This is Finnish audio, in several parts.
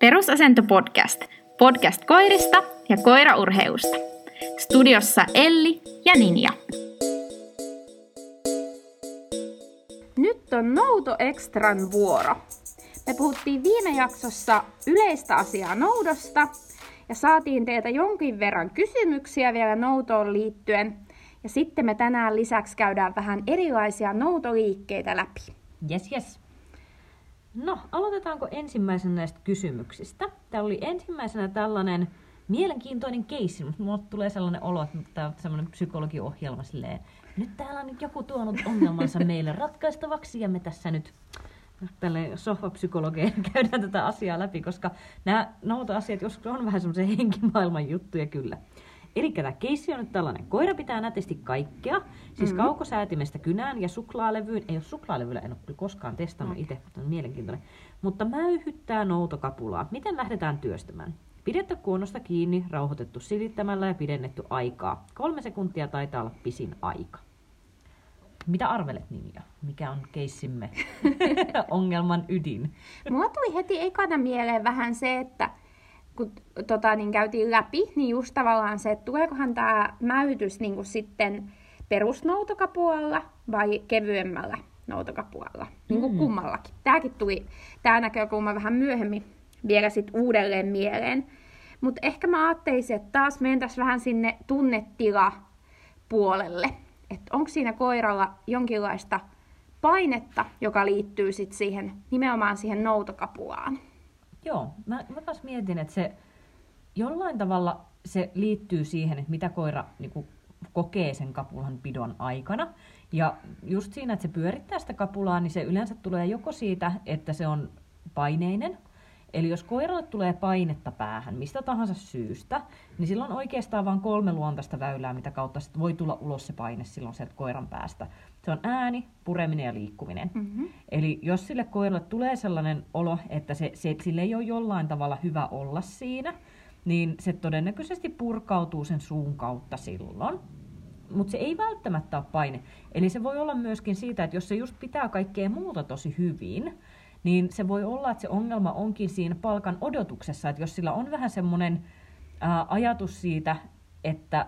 Perusasento podcast. Podcast koirista ja koiraurheusta. Studiossa Elli ja Ninja. Nyt on Nouto Extran vuoro. Me puhuttiin viime jaksossa yleistä asiaa noudosta ja saatiin teiltä jonkin verran kysymyksiä vielä noutoon liittyen. Ja sitten me tänään lisäksi käydään vähän erilaisia noutoliikkeitä läpi. Yes, yes. No, aloitetaanko ensimmäisenä näistä kysymyksistä? Tämä oli ensimmäisenä tällainen mielenkiintoinen keissi, mutta mulle tulee sellainen olo, että tämä on sellainen psykologiohjelma silleen, nyt täällä on nyt joku tuonut ongelmansa meille ratkaistavaksi ja me tässä nyt tälle sohvapsykologeille käydään tätä asiaa läpi, koska nämä noutoasiat joskus on vähän semmoisia henkimaailman juttuja kyllä. Eli tämä keissi on nyt tällainen. Koira pitää nätisti kaikkea, siis mm-hmm. kaukosäätimestä kynään ja suklaalevyyn. Ei ole suklaalevyllä, en ole kyllä koskaan testannut okay. itse, mutta on mielenkiintoinen. Mutta mäyhyttää noutokapulaa. Miten lähdetään työstämään? Pidetty kuonosta kiinni, rauhoitettu silittämällä ja pidennetty aikaa. Kolme sekuntia taitaa olla pisin aika. Mitä arvelet, Ninja? Mikä on keissimme ongelman ydin? Mulla tuli heti ekana mieleen vähän se, että kun tota, niin käytiin läpi, niin just tavallaan se, että tuleekohan tämä mäytys niin kuin sitten perusnoutokapualla vai kevyemmällä noutokapualla, niin kuin mm. kummallakin. Tämäkin tuli, tämä näkökulma vähän myöhemmin vielä sitten uudelleen mieleen. Mutta ehkä mä ajattelisin, että taas mentäisiin vähän sinne tunnetila puolelle. Että onko siinä koiralla jonkinlaista painetta, joka liittyy sitten siihen, nimenomaan siihen noutokapulaan. Joo, mä, mä taas mietin, että se jollain tavalla se liittyy siihen, että mitä koira niin kuin, kokee sen kapulan pidon aikana. Ja just siinä, että se pyörittää sitä kapulaa, niin se yleensä tulee joko siitä, että se on paineinen, Eli jos koiralle tulee painetta päähän mistä tahansa syystä, niin silloin oikeastaan vain kolme luontaista väylää, mitä kautta sit voi tulla ulos se paine silloin sieltä koiran päästä. Se on ääni, pureminen ja liikkuminen. Mm-hmm. Eli jos sille koiralle tulee sellainen olo, että se, se, sille ei ole jollain tavalla hyvä olla siinä, niin se todennäköisesti purkautuu sen suun kautta silloin. Mutta se ei välttämättä ole paine. Eli se voi olla myöskin siitä, että jos se just pitää kaikkea muuta tosi hyvin, niin se voi olla, että se ongelma onkin siinä palkan odotuksessa, että jos sillä on vähän semmoinen ajatus siitä, että,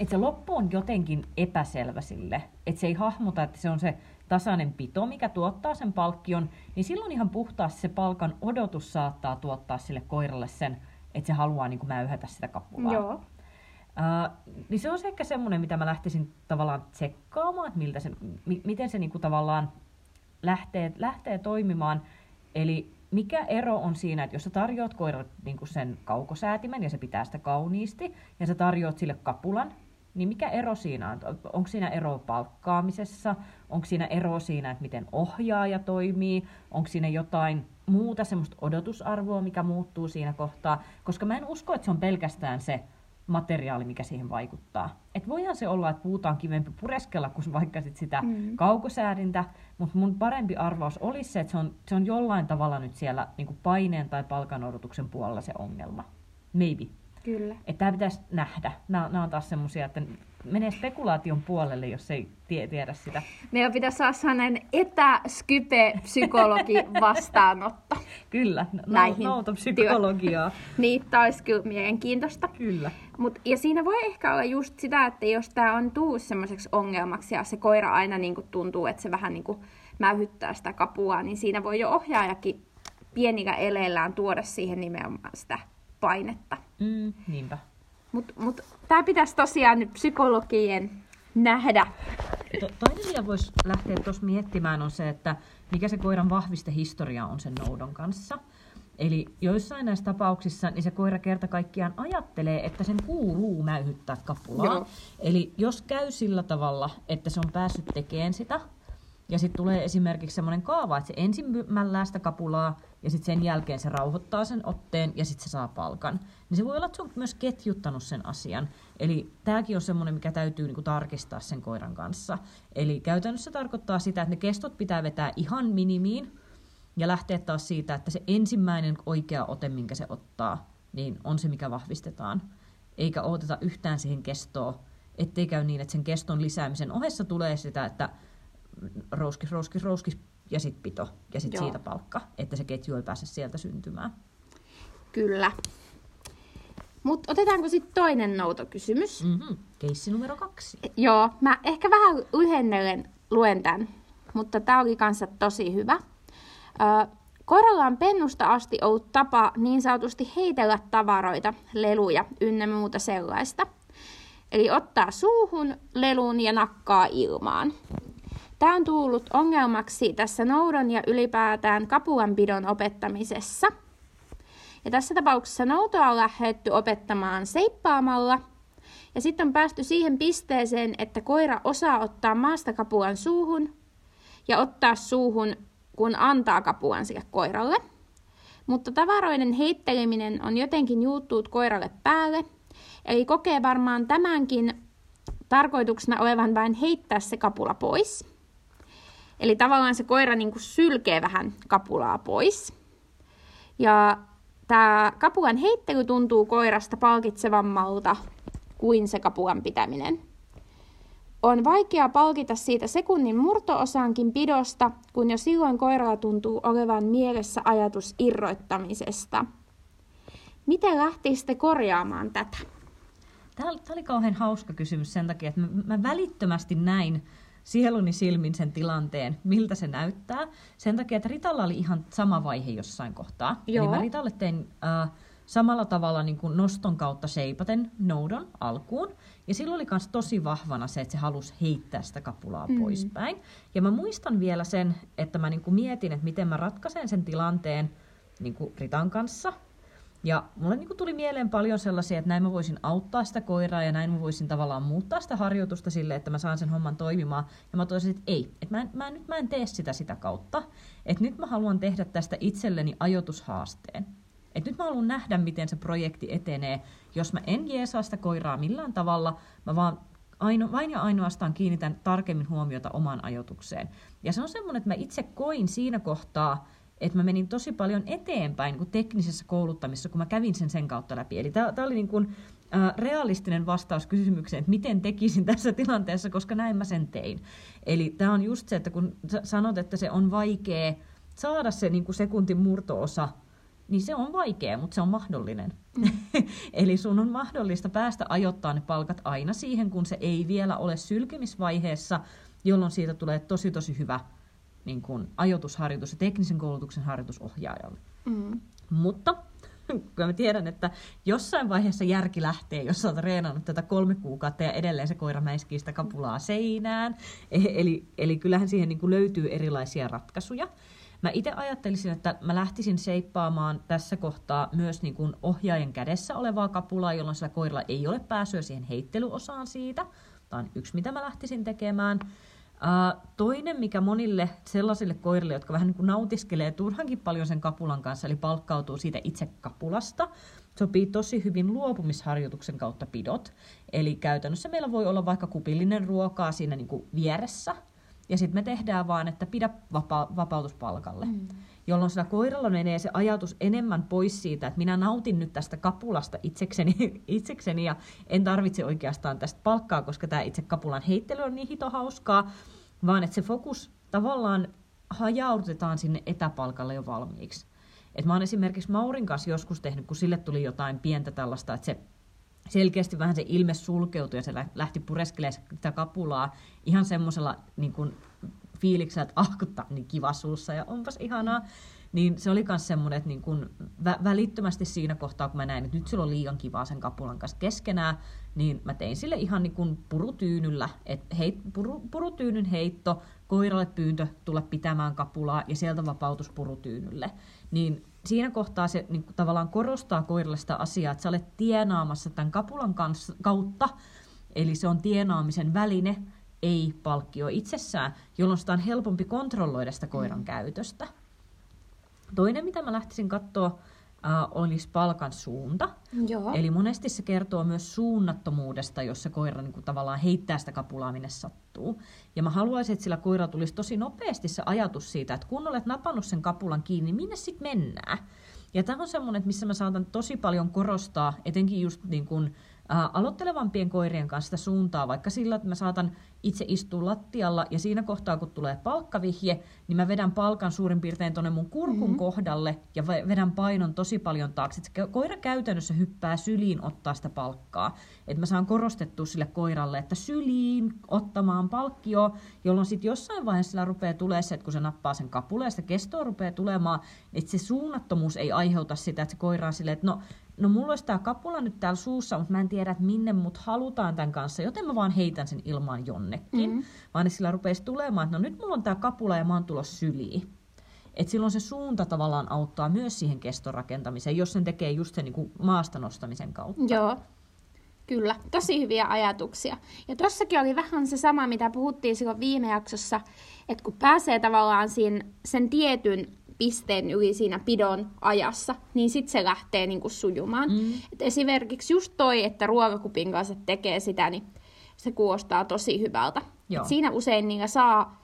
että se loppu on jotenkin epäselvä sille, että se ei hahmota, että se on se tasainen pito, mikä tuottaa sen palkkion, niin silloin ihan puhtaasti se palkan odotus saattaa tuottaa sille koiralle sen, että se haluaa niin kuin mäyhätä sitä kapulaa. Joo. Uh, niin se on ehkä semmoinen, mitä mä lähtisin tavallaan tsekkaamaan, että miltä se, mi, miten se niinku tavallaan lähtee, lähtee toimimaan. Eli mikä ero on siinä, että jos sä tarjoat koiralle niin sen kaukosäätimen ja se pitää sitä kauniisti, ja sä tarjoat sille kapulan, niin mikä ero siinä on? Onko siinä ero palkkaamisessa? Onko siinä ero siinä, että miten ohjaaja toimii? Onko siinä jotain muuta semmoista odotusarvoa, mikä muuttuu siinä kohtaa? Koska mä en usko, että se on pelkästään se, materiaali, mikä siihen vaikuttaa. Et voihan se olla, että puhutaan kivempi pureskella kuin vaikka sit sitä mm. kaukosäädintä, mutta mun parempi arvaus olisi se, että se on, se on jollain tavalla nyt siellä niin paineen tai palkan odotuksen puolella se ongelma. Maybe. Kyllä. Että tämä pitäisi nähdä. Nämä, nämä on taas semmoisia, että menee spekulaation puolelle, jos ei tie, tiedä sitä. Meidän pitäisi saada sellainen etäskype-psykologi vastaanotto. kyllä, no, näihin noutopsykologiaa. Niin, olisi kyllä mielenkiintoista. Kyllä. Mut, ja siinä voi ehkä olla just sitä, että jos tämä on tullut semmoiseksi ongelmaksi ja se koira aina niin kuin tuntuu, että se vähän niin kuin mäyhyttää sitä kapua, niin siinä voi jo ohjaajakin pienillä eleillään tuoda siihen nimenomaan sitä painetta. Mm, niinpä. Mutta mut, tämä pitäisi tosiaan nyt psykologien nähdä. To, toinen, mitä voisi lähteä tuossa miettimään, on se, että mikä se koiran vahviste historia on sen noudon kanssa. Eli joissain näissä tapauksissa niin se koira kerta kaikkiaan ajattelee, että sen kuuluu mäyhyttää kapulaa. Joo. Eli jos käy sillä tavalla, että se on päässyt tekemään sitä, ja sitten tulee esimerkiksi semmoinen kaava, että se ensin mällää sitä kapulaa ja sitten sen jälkeen se rauhoittaa sen otteen ja sitten se saa palkan. Niin se voi olla, että se on myös ketjuttanut sen asian. Eli tämäkin on semmoinen, mikä täytyy niinku tarkistaa sen koiran kanssa. Eli käytännössä tarkoittaa sitä, että ne kestot pitää vetää ihan minimiin ja lähteä taas siitä, että se ensimmäinen oikea ote, minkä se ottaa, niin on se, mikä vahvistetaan. Eikä odoteta yhtään siihen kestoon, ettei käy niin, että sen keston lisäämisen ohessa tulee sitä, että rouskis, rouskis, rouskis ja sitten pito ja sitten siitä palkka, että se ketju ei pääse sieltä syntymään. Kyllä. Mutta otetaanko sitten toinen noutokysymys? Mm-hmm. Keissi numero kaksi. Joo, mä ehkä vähän lyhennellen luen tämän, mutta tämä oli kanssa tosi hyvä. Ö, Koiralla on pennusta asti ollut tapa niin sanotusti heitellä tavaroita, leluja ynnä muuta sellaista. Eli ottaa suuhun lelun ja nakkaa ilmaan. Tämä on tullut ongelmaksi tässä noudon ja ylipäätään kapulanpidon opettamisessa. Ja tässä tapauksessa noutoa on lähdetty opettamaan seippaamalla. Ja sitten on päästy siihen pisteeseen, että koira osaa ottaa maasta kapulan suuhun ja ottaa suuhun, kun antaa kapulan sille koiralle. Mutta tavaroiden heitteleminen on jotenkin juuttuut koiralle päälle, eli kokee varmaan tämänkin tarkoituksena olevan vain heittää se kapula pois. Eli tavallaan se koira niin kuin sylkee vähän kapulaa pois. Ja tämä kapulan heittely tuntuu koirasta palkitsevammalta kuin se kapulan pitäminen. On vaikea palkita siitä sekunnin murtoosaankin pidosta, kun jo silloin koiralla tuntuu olevan mielessä ajatus irroittamisesta. Miten lähtisitte korjaamaan tätä? Tämä oli, kauhean hauska kysymys sen takia, että mä välittömästi näin sieluni silmin sen tilanteen, miltä se näyttää. Sen takia, että Ritalla oli ihan sama vaihe jossain kohtaa. Joo. Eli mä Ritalle tein äh, samalla tavalla niin kuin noston kautta seipaten noudon alkuun. Ja silloin oli myös tosi vahvana se, että se halusi heittää sitä kapulaa mm. poispäin. Ja mä muistan vielä sen, että mä niin kuin mietin, että miten mä ratkaisen sen tilanteen niin kuin Ritan kanssa. Ja mulle niin tuli mieleen paljon sellaisia, että näin mä voisin auttaa sitä koiraa ja näin mä voisin tavallaan muuttaa sitä harjoitusta sille, että mä saan sen homman toimimaan. Ja mä toisin, että ei, että mä en, mä en, nyt mä en tee sitä sitä kautta. Että nyt mä haluan tehdä tästä itselleni ajoitushaasteen. Että nyt mä haluan nähdä, miten se projekti etenee, jos mä en jeesaa sitä koiraa millään tavalla, mä vaan aino, vain ja ainoastaan kiinnitän tarkemmin huomiota omaan ajotukseen. Ja se on semmoinen, että mä itse koin siinä kohtaa, että mä menin tosi paljon eteenpäin niin kuin teknisessä kouluttamisessa, kun mä kävin sen sen kautta läpi. Eli tämä oli niin kuin, ä, realistinen vastaus kysymykseen, että miten tekisin tässä tilanteessa, koska näin mä sen tein. Eli tämä on just se, että kun sanot, että se on vaikea saada se niin kuin sekuntin murtoosa, niin se on vaikea, mutta se on mahdollinen. Mm. Eli sun on mahdollista päästä ajoittaa ne palkat aina siihen, kun se ei vielä ole sylkimisvaiheessa, jolloin siitä tulee tosi tosi hyvä niin kuin ajoitusharjoitus ja teknisen koulutuksen harjoitus ohjaajalle. Mm. Mutta kyllä mä tiedän, että jossain vaiheessa järki lähtee, jos sä oot treenannut tätä kolme kuukautta ja edelleen se koira mäiskii sitä kapulaa seinään. E- Eli, eli kyllähän siihen niin kuin löytyy erilaisia ratkaisuja. Mä itse ajattelisin, että mä lähtisin seippaamaan tässä kohtaa myös niin kuin ohjaajan kädessä olevaa kapulaa, jolloin sillä koiralla ei ole pääsyä siihen heittelyosaan siitä. Tämä on yksi, mitä mä lähtisin tekemään. Uh, toinen, mikä monille sellaisille koirille, jotka vähän niin kuin nautiskelee turhankin paljon sen kapulan kanssa, eli palkkautuu siitä itse kapulasta, sopii tosi hyvin luopumisharjoituksen kautta pidot. Eli käytännössä meillä voi olla vaikka kupillinen ruokaa siinä niin kuin vieressä, ja sitten me tehdään vaan, että pidä vapa- vapautuspalkalle. Mm. Jolloin sillä koiralla menee se ajatus enemmän pois siitä, että minä nautin nyt tästä kapulasta itsekseni, itsekseni ja en tarvitse oikeastaan tästä palkkaa, koska tämä itse kapulan heittely on niin hito hauskaa, vaan että se fokus tavallaan hajautetaan sinne etäpalkalle jo valmiiksi. Et mä oon esimerkiksi Maurin kanssa joskus tehnyt, kun sille tuli jotain pientä tällaista, että se selkeästi vähän se ilme sulkeutui ja se lähti pureskelemaan sitä kapulaa ihan semmoisella niin fiiliksellä, että ahkuttaa niin kiva suussa ja onpas ihanaa. Niin se oli myös semmoinen, että niin kun vä- välittömästi siinä kohtaa, kun mä näin, että nyt sillä on liian kivaa sen kapulan kanssa keskenään, niin mä tein sille ihan niin kuin purutyynyllä, että heit, puru, purutyynyn heitto, koiralle pyyntö tulla pitämään kapulaa ja sieltä vapautus purutyynylle. Niin siinä kohtaa se niin tavallaan korostaa koiralle sitä asiaa, että sä olet tienaamassa tämän kapulan kanssa, kautta, eli se on tienaamisen väline, ei palkkio itsessään, jolloin sitä on helpompi kontrolloida sitä koiran mm. käytöstä. Toinen, mitä mä lähtisin katsoa, äh, olisi palkan suunta. Joo. Eli monesti se kertoo myös suunnattomuudesta, jos se koira niin kuin, tavallaan heittää sitä kapulaa, minne sattuu. Ja mä haluaisin, että sillä koira tulisi tosi nopeasti se ajatus siitä, että kun olet napannut sen kapulan kiinni, minne sitten mennään? Ja tämä on semmoinen, missä mä saatan tosi paljon korostaa, etenkin just niin kuin, ää, aloittelevampien koirien kanssa sitä suuntaa, vaikka sillä, että mä saatan itse istuu lattialla ja siinä kohtaa, kun tulee palkkavihje, niin mä vedän palkan suurin piirtein tuonne mun kurkun mm-hmm. kohdalle ja vedän painon tosi paljon taakse. Se koira käytännössä hyppää syliin ottaa sitä palkkaa. Että mä saan korostettua sille koiralle, että syliin ottamaan palkkio, jolloin sitten jossain vaiheessa sillä rupeaa tulee se, että kun se nappaa sen kapuleen ja sitä kestoa rupeaa tulemaan, että se suunnattomuus ei aiheuta sitä, että se koira on silleen, että no no mulla olisi tämä kapula nyt täällä suussa, mutta mä en tiedä, että minne mut halutaan tämän kanssa, joten mä vaan heitän sen ilmaan jonnekin. Mm-hmm. Vaan sillä rupeisi tulemaan, että no nyt mulla on tämä kapula ja mä oon tulossa syliin. Et silloin se suunta tavallaan auttaa myös siihen kestorakentamiseen, jos sen tekee just sen niin maasta nostamisen kautta. Joo, kyllä. Tosi hyviä ajatuksia. Ja tossakin oli vähän se sama, mitä puhuttiin silloin viime jaksossa, että kun pääsee tavallaan siinä, sen tietyn pisteen yli siinä pidon ajassa, niin sitten se lähtee niinku sujumaan. Mm. Et esimerkiksi just toi, että ruokakupin kanssa tekee sitä, niin se kuulostaa tosi hyvältä. Et siinä usein niillä saa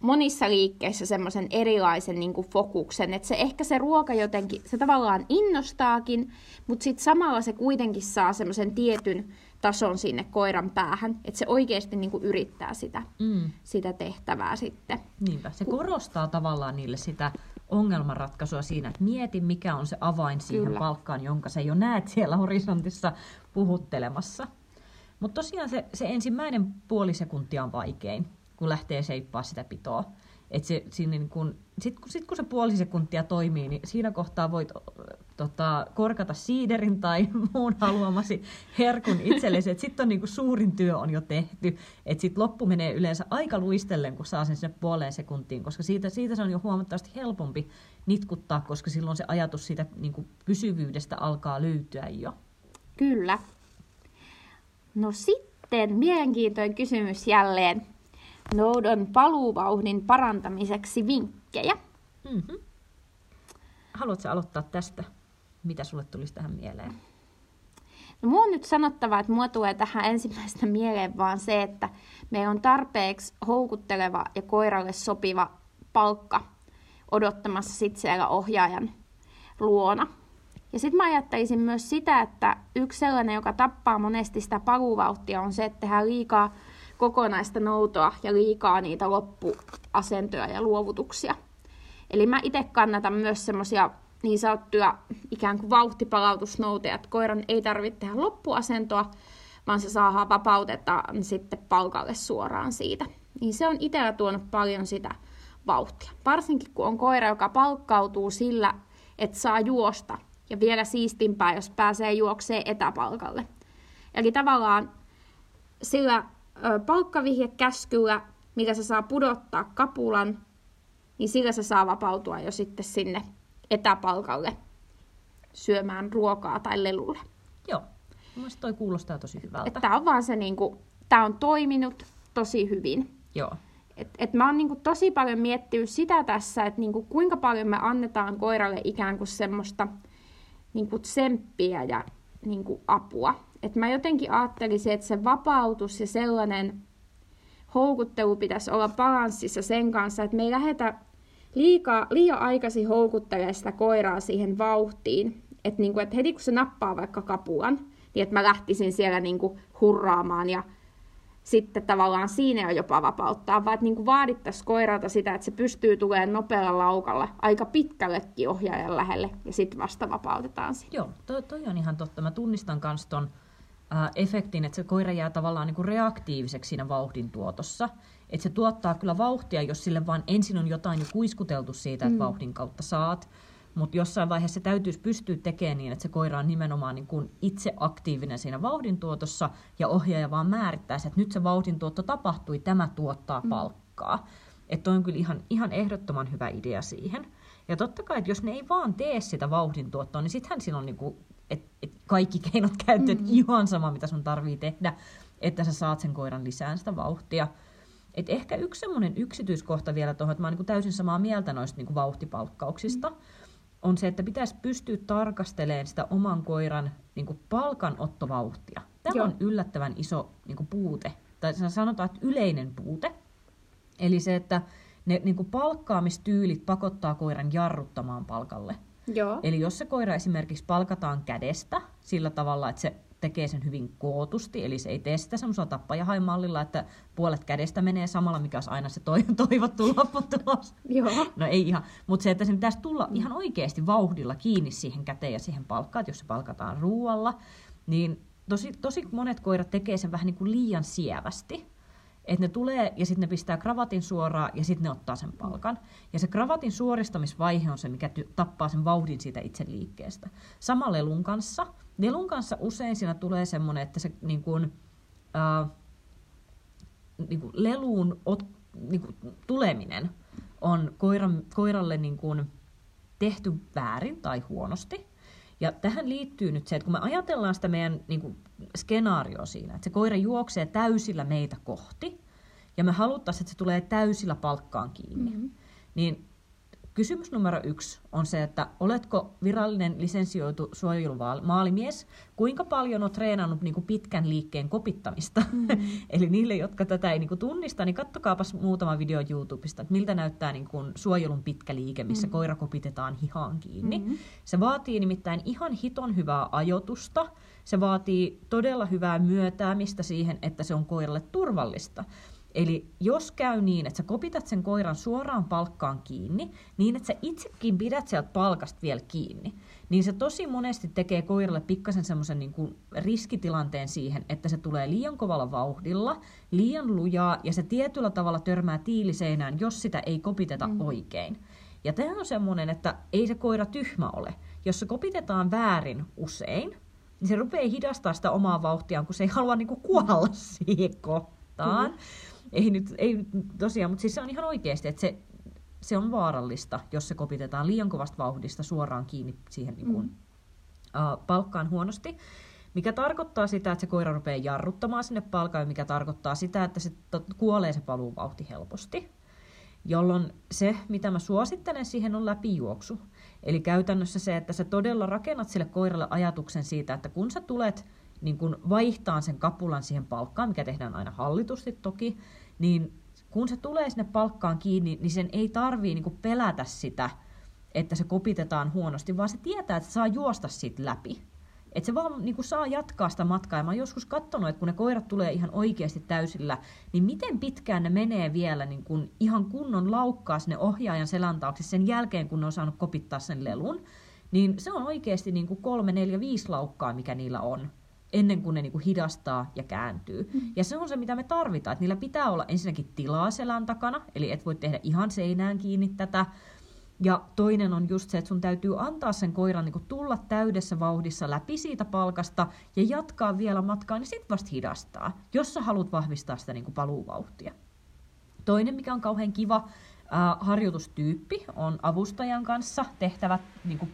monissa liikkeissä semmoisen erilaisen niin kuin fokuksen, että se ehkä se ruoka jotenkin, se tavallaan innostaakin, mutta sitten samalla se kuitenkin saa semmoisen tietyn tason sinne koiran päähän, että se oikeasti niin kuin yrittää sitä, mm. sitä tehtävää sitten. Niinpä, se korostaa tavallaan niille sitä ongelmanratkaisua siinä, että mieti mikä on se avain siihen Kyllä. palkkaan, jonka sä jo näet siellä horisontissa puhuttelemassa. Mutta tosiaan se, se ensimmäinen puoli sekuntia on vaikein, kun lähtee seippaa sitä pitoa. Et se, siinä niin kun, sit, kun, sit kun se puoli sekuntia toimii, niin siinä kohtaa voit tota, korkata siiderin tai muun haluamasi herkun itsellesi. Sitten on niin kuin, suurin työ on jo tehty. Sitten loppu menee yleensä aika luistellen, kun saa sen sinne puoleen sekuntiin, koska siitä, siitä se on jo huomattavasti helpompi nitkuttaa, koska silloin se ajatus siitä niin kuin, pysyvyydestä alkaa löytyä jo. Kyllä. No sitten mielenkiintoinen kysymys jälleen noudon paluuvauhdin parantamiseksi vinkkejä. Mm-hmm. Haluatko aloittaa tästä? Mitä sulle tulisi tähän mieleen? No, mulla on nyt sanottava, että mua tulee tähän ensimmäistä mieleen vaan se, että meillä on tarpeeksi houkutteleva ja koiralle sopiva palkka odottamassa sit siellä ohjaajan luona. Ja sitten mä ajattelisin myös sitä, että yksi sellainen, joka tappaa monesti sitä paluuvauhtia, on se, että tehdään liikaa kokonaista noutoa ja liikaa niitä loppuasentoja ja luovutuksia. Eli mä itse kannatan myös semmoisia niin sanottuja ikään kuin vauhtipalautusnouteja, että koiran ei tarvitse tehdä loppuasentoa, vaan se saa vapautetta sitten palkalle suoraan siitä. Niin se on itsellä tuonut paljon sitä vauhtia. Varsinkin kun on koira, joka palkkautuu sillä, että saa juosta. Ja vielä siistimpää, jos pääsee juokseen etäpalkalle. Eli tavallaan sillä palkkavihjekäskyllä, mikä se saa pudottaa kapulan, niin sillä se saa vapautua jo sitten sinne etäpalkalle syömään ruokaa tai lelulle. Joo, mielestäni toi kuulostaa tosi hyvältä. Tämä on vaan se, niinku, tämä on toiminut tosi hyvin. Joo. Et, et mä oon niinku tosi paljon miettinyt sitä tässä, että niinku, kuinka paljon me annetaan koiralle ikään kuin semmoista niinku, tsemppiä ja niinku, apua. Et mä jotenkin ajattelisin, että se vapautus ja sellainen houkuttelu pitäisi olla balanssissa sen kanssa, että me ei lähdetä liikaa, liian aikaisin houkuttelee sitä koiraa siihen vauhtiin. Että niinku, et heti kun se nappaa vaikka kapulan, niin että mä lähtisin siellä niinku hurraamaan ja sitten tavallaan siinä on jopa vapauttaa, vaan että niin vaadittaisiin koiralta sitä, että se pystyy tulemaan nopealla laukalla aika pitkällekin ohjaajan lähelle ja sitten vasta vapautetaan sitä. Joo, toi, toi on ihan totta. Mä tunnistan myös ton efektin, että se koira jää tavallaan niin kuin reaktiiviseksi siinä vauhdin tuotossa. Että se tuottaa kyllä vauhtia, jos sille vaan ensin on jotain jo kuiskuteltu siitä, että mm. vauhdin kautta saat. Mutta jossain vaiheessa se täytyisi pystyä tekemään niin, että se koira on nimenomaan niin kuin itse aktiivinen siinä vauhdin tuotossa ja ohjaaja vaan määrittää että nyt se vauhdin tuotto tapahtui, tämä tuottaa mm. palkkaa. Että on kyllä ihan, ihan ehdottoman hyvä idea siihen. Ja totta kai, että jos ne ei vaan tee sitä vauhdin tuottoa, niin sittenhän siinä on niinku, et, et kaikki keinot käyttöön, mm. ihan sama mitä sun tarvii tehdä, että sä saat sen koiran lisään sitä vauhtia. Et ehkä yksi semmoinen yksityiskohta vielä tuohon, että mä oon niin täysin samaa mieltä noista niin vauhtipalkkauksista, mm. on se, että pitäisi pystyä tarkastelemaan sitä oman koiran niin palkanottovauhtia. Tämä Joo. on yllättävän iso niin puute, tai sanotaan, että yleinen puute. Eli se, että ne niin palkkaamistyylit pakottaa koiran jarruttamaan palkalle. Joo. Eli jos se koira esimerkiksi palkataan kädestä sillä tavalla, että se tekee sen hyvin kootusti, eli se ei tee sitä semmoisella tappajahaimallilla, että puolet kädestä menee samalla, mikä olisi aina se toivottu lopputulos. Joo. No ei ihan, mutta se, että sen pitäisi tulla ihan oikeasti vauhdilla kiinni siihen käteen ja siihen palkkaan, että jos se palkataan ruualla, niin tosi, tosi monet koirat tekee sen vähän niin kuin liian sievästi. Että ne tulee ja sitten ne pistää kravatin suoraan ja sitten ne ottaa sen palkan. Ja se kravatin suoristamisvaihe on se, mikä ty- tappaa sen vauhdin siitä itse liikkeestä. Sama lelun kanssa. Lelun kanssa usein siinä tulee semmoinen, että se niin kuin, äh, niin kuin leluun ot, niin kuin, tuleminen on koiran, koiralle niin kuin, tehty väärin tai huonosti. Ja tähän liittyy nyt se, että kun me ajatellaan sitä meidän niin kuin, skenaarioa siinä, että se koira juoksee täysillä meitä kohti, ja me haluttaisiin, että se tulee täysillä palkkaan kiinni, mm-hmm. niin Kysymys numero yksi on se, että oletko virallinen lisensioitu suojelumaalimies, kuinka paljon on treenannut niin kuin pitkän liikkeen kopittamista. Mm-hmm. Eli niille, jotka tätä ei niin kuin tunnista, niin kattokaapas muutama video YouTubesta, että miltä näyttää niin kuin suojelun pitkä liike, missä mm-hmm. koira kopitetaan hihaan kiinni. Mm-hmm. Se vaatii nimittäin ihan hiton hyvää ajotusta, se vaatii todella hyvää myötäämistä siihen, että se on koiralle turvallista. Eli jos käy niin, että sä kopitat sen koiran suoraan palkkaan kiinni, niin että sä itsekin pidät sieltä palkasta vielä kiinni, niin se tosi monesti tekee koiralle pikkasen semmoisen niin kuin riskitilanteen siihen, että se tulee liian kovalla vauhdilla, liian lujaa ja se tietyllä tavalla törmää tiiliseinään, jos sitä ei kopiteta mm. oikein. Ja tämä on semmoinen, että ei se koira tyhmä ole. Jos se kopitetaan väärin usein, niin se rupeaa hidastaa sitä omaa vauhtiaan, kun se ei halua niin kuin kuolla siihen kohtaan. Mm ei nyt, ei tosiaan, mutta siis se on ihan oikeasti, että se, se on vaarallista, jos se kopitetaan liian kovasta vauhdista suoraan kiinni siihen niin kuin, mm. uh, palkkaan huonosti. Mikä tarkoittaa sitä, että se koira rupeaa jarruttamaan sinne palkaan, mikä tarkoittaa sitä, että se kuolee se paluuvauhti helposti. Jolloin se, mitä mä suosittelen siihen, on läpijuoksu. Eli käytännössä se, että sä todella rakennat sille koiralle ajatuksen siitä, että kun sä tulet niin kun vaihtaa sen kapulan siihen palkkaan, mikä tehdään aina hallitusti toki, niin kun se tulee sinne palkkaan kiinni, niin sen ei tarvii niin pelätä sitä, että se kopitetaan huonosti, vaan se tietää, että se saa juosta siitä läpi. Että se vaan niin kuin saa jatkaa sitä matkaa. Ja mä oon joskus katsonut, että kun ne koirat tulee ihan oikeasti täysillä, niin miten pitkään ne menee vielä niin kuin ihan kunnon laukkaa sinne ohjaajan selän taakse sen jälkeen, kun ne on saanut kopittaa sen lelun. Niin se on oikeasti niin kuin kolme, neljä, viisi laukkaa, mikä niillä on ennen kuin ne niin kuin hidastaa ja kääntyy. Mm. Ja se on se, mitä me tarvitaan. Että niillä pitää olla ensinnäkin tilaa selän takana, eli et voi tehdä ihan seinään kiinni tätä. Ja toinen on just se, että sun täytyy antaa sen koiran niin kuin tulla täydessä vauhdissa läpi siitä palkasta ja jatkaa vielä matkaa, niin sitten vasta hidastaa, jos sä haluat vahvistaa sitä niin kuin paluuvauhtia. Toinen, mikä on kauhean kiva äh, harjoitustyyppi, on avustajan kanssa tehtävät niin kuin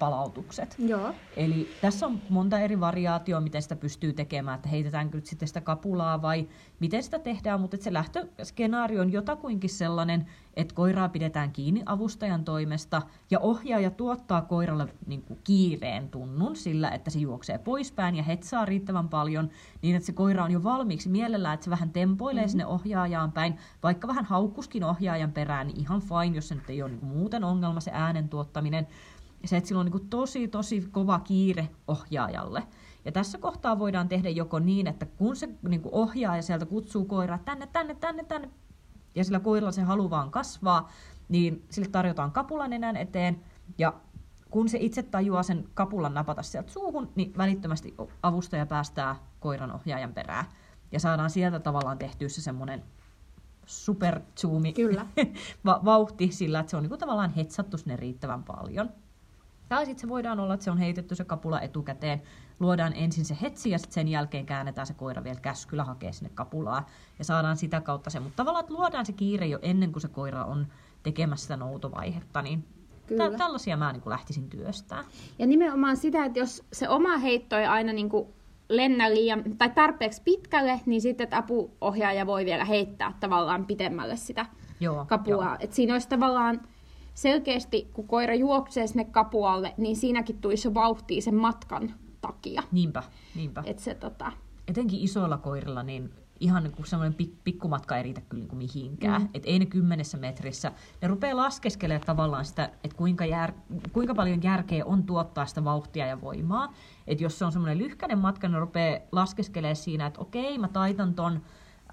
palautukset. Joo. Eli tässä on monta eri variaatioa, miten sitä pystyy tekemään, että heitetäänkö nyt sitten sitä kapulaa vai miten sitä tehdään, mutta se lähtöskenaario on jotakuinkin sellainen, että koiraa pidetään kiinni avustajan toimesta ja ohjaaja tuottaa koiralle niin kuin kiireen tunnun sillä, että se juoksee poispäin ja hetsaa riittävän paljon niin, että se koira on jo valmiiksi mielellään, että se vähän tempoilee mm-hmm. sinne ohjaajaan päin, vaikka vähän haukkuskin ohjaajan perään, niin ihan fine, jos se nyt ei ole niin muuten ongelma se äänen tuottaminen, se, että sillä on niin tosi, tosi kova kiire ohjaajalle. Ja tässä kohtaa voidaan tehdä joko niin, että kun se niin ohjaaja sieltä kutsuu koiraa tänne, tänne, tänne, tänne, ja sillä koiralla se halu vaan kasvaa, niin sille tarjotaan kapulan enää eteen, ja kun se itse tajuaa sen kapulan napata sieltä suuhun, niin välittömästi avustaja päästää koiran ohjaajan perään. Ja saadaan sieltä tavallaan tehtyä se semmoinen super Kyllä. vauhti sillä, että se on niin kuin tavallaan hetsattu sinne riittävän paljon. Tai sitten se voidaan olla, että se on heitetty se kapula etukäteen, luodaan ensin se hetsi ja sitten sen jälkeen käännetään se koira vielä käskyllä hakee sinne kapulaa ja saadaan sitä kautta se. Mutta tavallaan, että luodaan se kiire jo ennen kuin se koira on tekemässä sitä noutovaihetta, niin Kyllä. tällaisia mä niin kuin lähtisin työstään. Ja nimenomaan sitä, että jos se oma heitto ei aina niin kuin lennä liian, tai tarpeeksi pitkälle, niin sitten että apuohjaaja voi vielä heittää tavallaan pitemmälle sitä Joo, kapua. Joo. Et siinä olisi tavallaan selkeästi, kun koira juoksee sinne kapualle, niin siinäkin tulisi vauhtia sen matkan takia. Niinpä, niinpä. Et se, tota... Etenkin isoilla koirilla, niin ihan niin kuin semmoinen pik- pikkumatka ei riitä kyllä niin kuin mihinkään. Mm. Että ei ne kymmenessä metrissä. Ne rupeaa laskeskelemaan tavallaan sitä, että kuinka, jär, kuinka paljon järkeä on tuottaa sitä vauhtia ja voimaa. Että jos se on semmoinen lyhkäinen matka, ne rupeaa laskeskelemaan siinä, että okei, mä taitan ton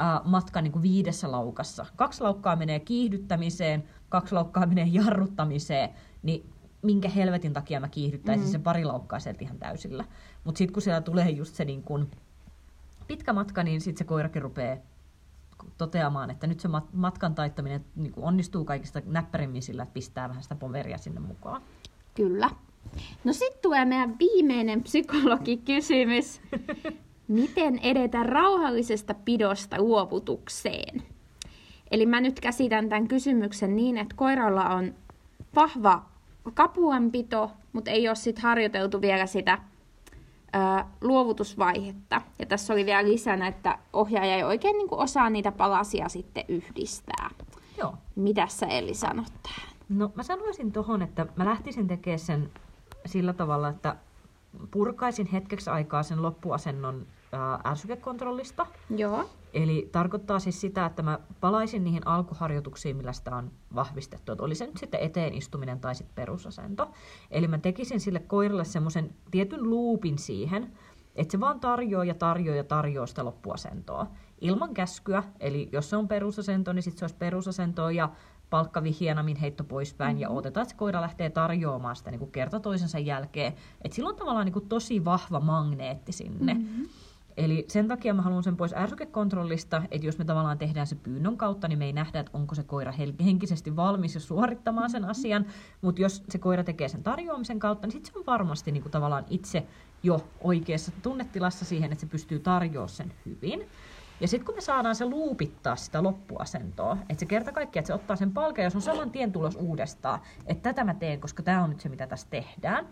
äh, matkan niin kuin viidessä laukassa. Kaksi laukkaa menee kiihdyttämiseen, kaksi laukkaa menee jarruttamiseen, niin minkä helvetin takia mä kiihdyttäisin mm. sen pari laukkaa sieltä ihan täysillä. Mutta sitten kun siellä tulee just se niin kun pitkä matka, niin sitten se koirakin rupeaa toteamaan, että nyt se matkan taittaminen niin onnistuu kaikista näppärimmin sillä, että pistää vähän sitä poveria sinne mukaan. Kyllä. No sitten tulee meidän viimeinen psykologikysymys. Miten edetä rauhallisesta pidosta luovutukseen? Eli mä nyt käsitän tämän kysymyksen niin, että koiralla on vahva kapuanpito, mutta ei ole sit harjoiteltu vielä sitä ää, luovutusvaihetta. Ja tässä oli vielä lisänä, että ohjaaja ei oikein niin kuin osaa niitä palasia sitten yhdistää. Joo. Mitä sä Eli sanot tähän? No mä sanoisin tuohon, että mä lähtisin tekemään sen sillä tavalla, että purkaisin hetkeksi aikaa sen loppuasennon ärsykekontrollista. Joo. Eli tarkoittaa siis sitä, että mä palaisin niihin alkuharjoituksiin, millä sitä on vahvistettu. Että oli se nyt sitten eteen istuminen tai sitten perusasento. Eli mä tekisin sille koiralle semmoisen tietyn luupin siihen, että se vaan tarjoaa ja tarjoaa ja tarjoaa sitä loppuasentoa. Ilman käskyä, eli jos se on perusasento, niin sitten se olisi perusasentoa ja palkkavihienamin heitto poispäin mm-hmm. ja otetaan, että se koira lähtee tarjoamaan sitä niin kuin kerta toisensa jälkeen. Et sillä on tavallaan niin kuin tosi vahva magneetti sinne. Mm-hmm. Eli sen takia mä haluan sen pois ärsykekontrollista, että jos me tavallaan tehdään se pyynnön kautta, niin me ei nähdä, että onko se koira henkisesti valmis jo suorittamaan sen asian, mutta jos se koira tekee sen tarjoamisen kautta, niin sitten se on varmasti niin kuin tavallaan itse jo oikeassa tunnetilassa siihen, että se pystyy tarjoamaan sen hyvin. Ja sitten kun me saadaan se luupittaa sitä loppuasentoa, että se kerta kaikkiaan, että se ottaa sen palkan ja se on saman tien tulos uudestaan, että tätä mä teen, koska tämä on nyt se, mitä tässä tehdään,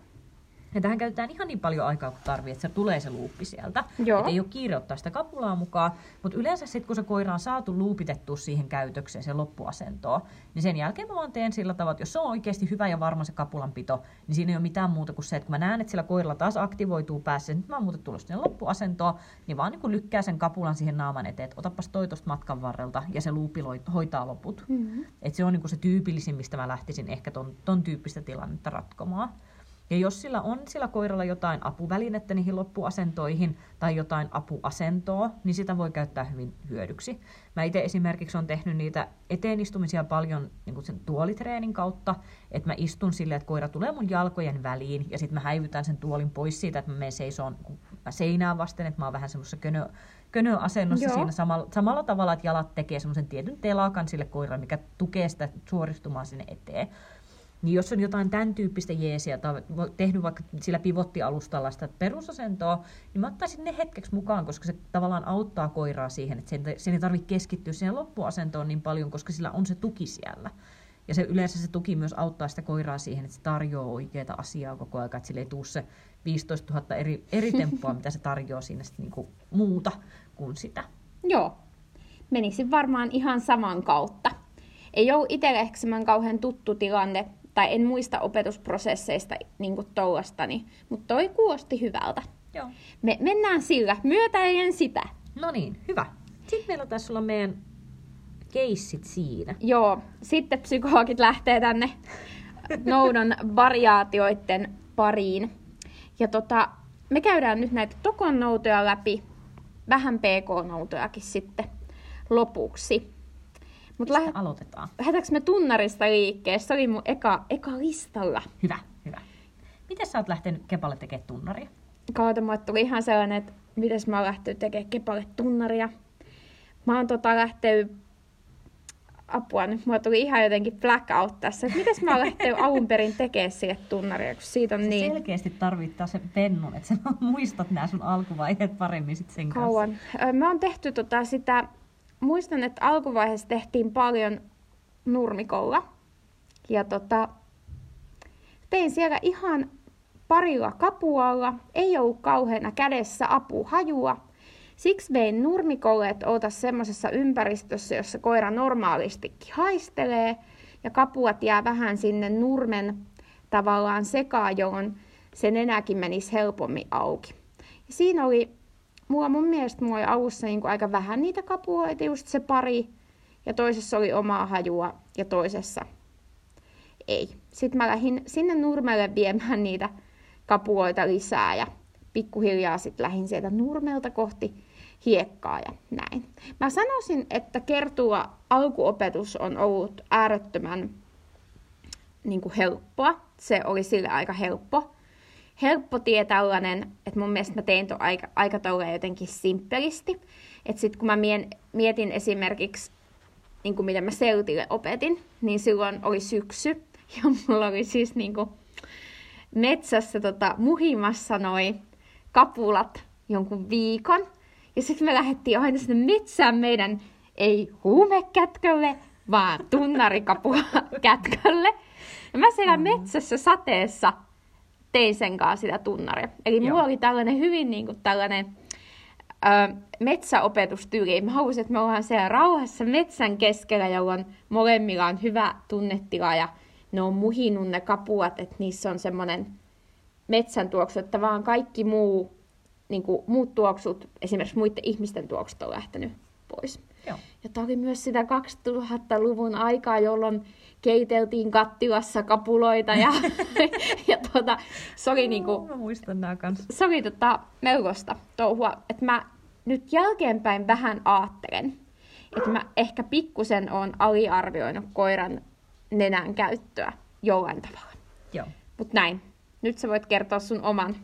ja tähän käytetään ihan niin paljon aikaa kuin tarvii, että se tulee se luuppi sieltä. Joo. Et ei ole kiire ottaa sitä kapulaa mukaan, mutta yleensä sitten kun se koira on saatu luupitettua siihen käytökseen, se loppuasentoon, niin sen jälkeen mä vaan teen sillä tavalla, että jos se on oikeasti hyvä ja varma se kapulanpito, niin siinä ei ole mitään muuta kuin se, että kun mä näen, että sillä koiralla taas aktivoituu päässä, niin mä oon muuten tullut sinne loppuasentoon, niin vaan niin kuin lykkää sen kapulan siihen naaman eteen, että otapas toi matkan varrelta ja se luupi hoitaa loput. Mm-hmm. Et se on niin kuin se tyypillisin, mistä mä lähtisin ehkä ton, ton tyyppistä tilannetta ratkomaan. Ja jos sillä on sillä koiralla jotain apuvälinettä niihin loppuasentoihin tai jotain apuasentoa, niin sitä voi käyttää hyvin hyödyksi. Mä itse esimerkiksi on tehnyt niitä eteenistumisia paljon niin sen tuolitreenin kautta, että mä istun silleen, että koira tulee mun jalkojen väliin ja sitten mä häivytän sen tuolin pois siitä, että mä menen seisoon seinää vasten, että mä oon vähän semmoisessa könö, könöasennossa Joo. siinä samalla, samalla tavalla, että jalat tekee semmoisen tietyn telakan sille koiralle, mikä tukee sitä suoristumaan sinne eteen. Niin jos on jotain tämän tyyppistä jeesiä tai tehnyt vaikka sillä pivottialustalla sitä perusasentoa, niin mä ottaisin ne hetkeksi mukaan, koska se tavallaan auttaa koiraa siihen, että sen, sen ei tarvitse keskittyä siihen loppuasentoon niin paljon, koska sillä on se tuki siellä. Ja se yleensä se tuki myös auttaa sitä koiraa siihen, että se tarjoaa oikeaa asiaa koko ajan, että sille ei tule se 15 000 eri, eri temppua, mitä se tarjoaa siinä sitten niinku muuta kuin sitä. Joo, menisin varmaan ihan saman kautta. Ei ole itselle ehkä kauhean tuttu tilanne tai en muista opetusprosesseista niin tollastani, mutta toi kuulosti hyvältä. Joo. Me mennään sillä, myötäilen sitä. No niin, hyvä. Sitten meillä on tässä olla meidän keissit siinä. Joo, sitten psykologit lähtee tänne noudon variaatioiden pariin. Ja tota, me käydään nyt näitä tokon noutoja läpi, vähän pk-noutojakin sitten lopuksi. Mut lähet... aloitetaan? Lähdetäänkö me tunnarista liikkeelle? Se oli mun eka, eka listalla. Hyvä, hyvä. Miten sä oot lähtenyt Kepalle tekemään tunnaria? Kautta mulle tuli ihan sellainen, että miten mä oon lähtenyt tekemään Kepalle tunnaria. Mä oon tota lähtenyt apua, nyt mulla tuli ihan jotenkin blackout tässä, että miten mä oon lähtenyt alun perin tekemään sille tunnaria, kun siitä on Sä niin... selkeästi tarvittaa sen pennun, että sä muistat nämä sun alkuvaiheet paremmin sit sen Kauan. kanssa. Me on tehty tota sitä muistan, että alkuvaiheessa tehtiin paljon nurmikolla. Ja tota, tein siellä ihan parilla kapualla, ei ollut kauheana kädessä apuhajua. Siksi vein nurmikolle, että olta semmoisessa ympäristössä, jossa koira normaalistikin haistelee, ja kapuat jää vähän sinne nurmen tavallaan sekaan, jolloin se nenäkin menisi helpommin auki. Ja siinä oli mulla mun mielestä mulla oli alussa niin kuin aika vähän niitä kapuloita, just se pari. Ja toisessa oli omaa hajua ja toisessa ei. Sitten mä lähdin sinne nurmelle viemään niitä kapuloita lisää ja pikkuhiljaa sitten lähdin sieltä nurmelta kohti hiekkaa ja näin. Mä sanoisin, että kertua alkuopetus on ollut äärettömän niin kuin helppoa. Se oli sille aika helppo. Helppo tie tällainen, että mun mielestä mä tein tuon aika, aika jotenkin simppelisti. Että sitten kun mä mien, mietin esimerkiksi, niin kuin miten mä Seltille opetin, niin silloin oli syksy. Ja mulla oli siis niin kuin metsässä tota, muhimassa noi kapulat jonkun viikon. Ja sitten me lähdettiin aina sinne metsään meidän ei huumekätkölle, vaan tunnarikapula kätkölle. Ja mä siellä mm. metsässä sateessa tein sen kanssa sitä tunnaria. Eli Joo. mulla oli tällainen hyvin niin kuin tällainen ö, metsäopetustyyli. Mä haluaisin, että me ollaan siellä rauhassa metsän keskellä, jolloin molemmilla on hyvä tunnetila ja ne on muhinut ne kapuat, että niissä on semmoinen metsän tuoksu, että vaan kaikki muu, niin kuin, muut tuoksut, esimerkiksi muiden ihmisten tuoksut on lähtenyt pois. Joo. Ja tämä oli myös sitä 2000-luvun aikaa, jolloin keiteltiin kattilassa kapuloita ja, ja tuota, se oli niinku, mä muistan nämä kanssa. Se oli tota, melkoista touhua, että mä nyt jälkeenpäin vähän aattelen, että mä ehkä pikkusen on aliarvioinut koiran nenän käyttöä jollain tavalla. Joo. Mut näin. Nyt sä voit kertoa sun oman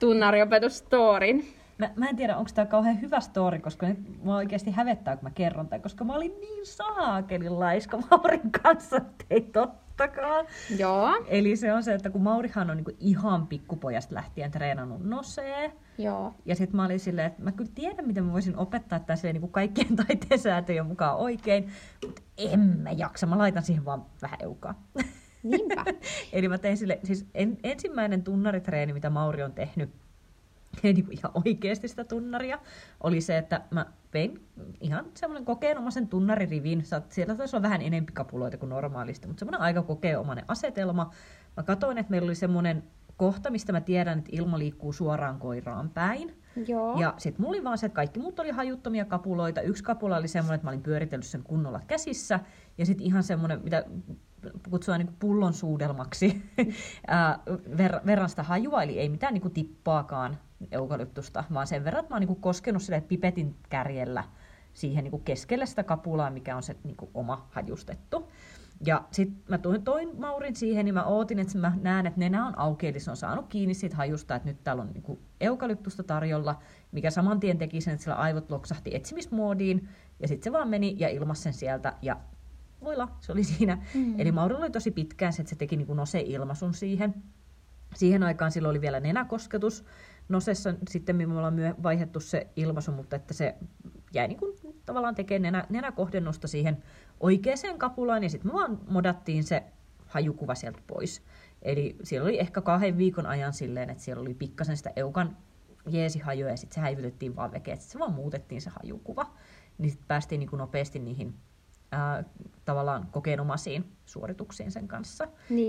tunnariopetustorin. Mä, mä en tiedä, onko tämä kauhean hyvä story, koska nyt mua oikeasti hävettää, kun mä kerron tämän, koska mä olin niin saakelin laiska Maurin kanssa, että ei tottakaan. Joo. Eli se on se, että kun Maurihan on niinku ihan pikkupojasta lähtien treenannut nosee, Joo. ja sitten mä olin silleen, että mä kyllä tiedän, miten mä voisin opettaa tässä niinku kaikkien taiteen säätöjen mukaan oikein, mutta en mä jaksa, mä laitan siihen vaan vähän eukaa. Niinpä. Eli mä tein sille, siis en, ensimmäinen tunnaritreeni, mitä Mauri on tehnyt, niin ihan oikeasti sitä tunnaria, oli se, että mä vein ihan semmoinen kokeenomaisen tunnaririvin. Siellä taisi olla vähän enempi kapuloita kuin normaalisti, mutta semmoinen aika kokeenomainen asetelma. Mä katsoin, että meillä oli semmoinen kohta, mistä mä tiedän, että ilma liikkuu suoraan koiraan päin. Joo. Ja sitten mulla oli vaan se, että kaikki muut oli hajuttomia kapuloita. Yksi kapula oli semmoinen, että mä olin pyöritellyt sen kunnolla käsissä. Ja sitten ihan semmoinen, mitä kutsua niin pullon suudelmaksi ver, verran sitä hajua, eli ei mitään niin tippaakaan eukalyptusta, vaan sen verran, että mä oon niin koskenut sille pipetin kärjellä siihen niin keskelle sitä kapulaa, mikä on se niin oma hajustettu. Ja sitten mä toin, toin Maurin siihen, niin mä ootin, että mä näen, että nenä on auki, eli se on saanut kiinni siitä hajusta, että nyt täällä on niin eukalyptusta tarjolla, mikä saman tien teki sen, että sillä aivot loksahti etsimismoodiin, ja sitten se vaan meni ja ilmasi sen sieltä, ja voila, se oli siinä. Mm. Eli Maurilla oli tosi pitkään se, että se teki niin nose-ilmaisun siihen. Siihen aikaan sillä oli vielä nenäkosketus. Nosessa sitten me ollaan myö- vaihdettu se ilmaisu, mutta että se jäi niin kuin, tavallaan tekemään nenä, nenäkohdennusta siihen oikeaan kapulaan, ja sitten me vaan modattiin se hajukuva sieltä pois. Eli siellä oli ehkä kahden viikon ajan silleen, että siellä oli pikkasen sitä eukan jeesihajua, ja sitten se häivytettiin vaan vekeä, sitten se vaan muutettiin se hajukuva. Niin sitten päästiin niin kuin nopeasti niihin ää, tavallaan kokeenomaisiin suorituksiin sen kanssa.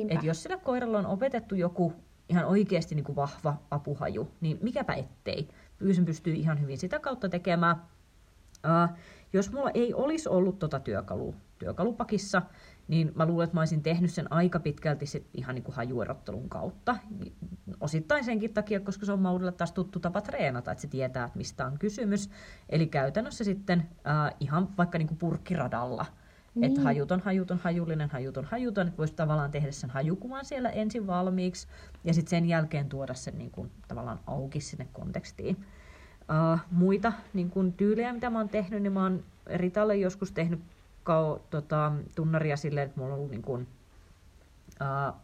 Et jos sillä koiralla on opetettu joku ihan oikeasti niin kuin vahva apuhaju, niin mikäpä ettei. Pyysin pystyy ihan hyvin sitä kautta tekemään. Ää, jos mulla ei olisi ollut tota työkalu, työkalupakissa, niin mä luulen, että mä olisin tehnyt sen aika pitkälti sit ihan niin kuin hajuerottelun kautta. Osittain senkin takia, koska se on Maudille taas tuttu tapa treenata, että se tietää, että mistä on kysymys. Eli käytännössä sitten äh, ihan vaikka niin kuin purkkiradalla, niin. että hajuton, hajuton, hajullinen, hajuton, hajuton, että voisi tavallaan tehdä sen hajukuvan siellä ensin valmiiksi ja sitten sen jälkeen tuoda sen niin kuin, tavallaan auki sinne kontekstiin. Uh, muita niin kuin, tyylejä, mitä mä oon tehnyt, niin mä oon Ritalle joskus tehnyt kau, tota, tunnaria silleen, että mulla on ollut niin kuin, uh,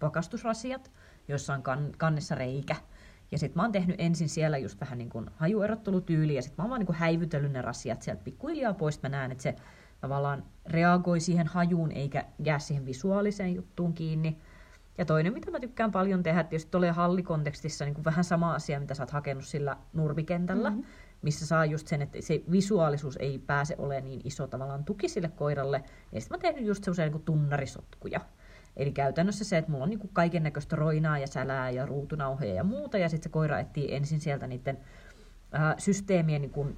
pakastusrasiat, joissa on kan, kannessa reikä. Ja sitten mä oon tehnyt ensin siellä just vähän niin kuin hajuerottelutyyli, ja sitten mä oon vaan niin kuin häivytellyt ne rasiat sieltä pikkuhiljaa pois. Mä näen, että se tavallaan reagoi siihen hajuun, eikä jää siihen visuaaliseen juttuun kiinni. Ja toinen, mitä mä tykkään paljon tehdä, tietysti tulee hallikontekstissa niin kuin vähän sama asia, mitä sä oot hakenut sillä nurmikentällä. Mm-hmm missä saa just sen, että se visuaalisuus ei pääse olemaan niin iso tavallaan tuki sille koiralle. Ja sitten mä oon tehnyt just sellaisia niin tunnarisotkuja. Eli käytännössä se, että mulla on niin kaiken näköistä roinaa ja sälää ja ruutunauheja ja muuta, ja sitten se koira etsii ensin sieltä niiden ää, systeemien niin kuin,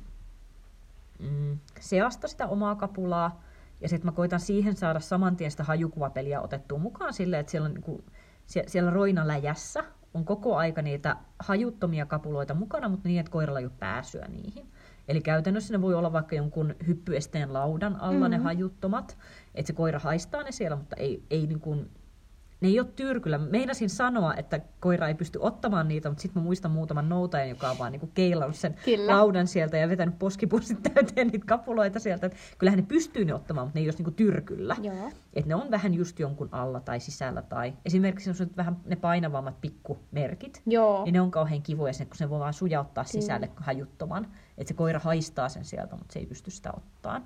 mm, seasta sitä omaa kapulaa, ja sitten mä koitan siihen saada saman tien sitä hajukuvapeliä otettua mukaan silleen, että siellä, on, niin kuin, sie- siellä roinaläjässä on koko aika niitä hajuttomia kapuloita mukana, mutta niin, että koiralla ei ole pääsyä niihin. Eli käytännössä ne voi olla vaikka jonkun hyppyesteen laudan alla mm-hmm. ne hajuttomat, että se koira haistaa ne siellä, mutta ei, ei niin kuin, ne ei ole tyrkyllä. Meinasin sanoa, että koira ei pysty ottamaan niitä, mutta sitten mä muistan muutaman noutajan, joka on vaan niinku keilannut sen Kyllä. laudan sieltä ja vetänyt poskipussit täyteen niitä kapuloita sieltä. Et kyllähän ne pystyy ne ottamaan, mutta ne ei ole niinku tyrkyllä. Et ne on vähän just jonkun alla tai sisällä. Tai esimerkiksi on vähän ne painavammat pikkumerkit, Joo. niin ne on kauhean kivoja, sen, kun se voi vaan sujauttaa sisälle Kyllä. hajuttoman. Että se koira haistaa sen sieltä, mutta se ei pysty sitä ottaa.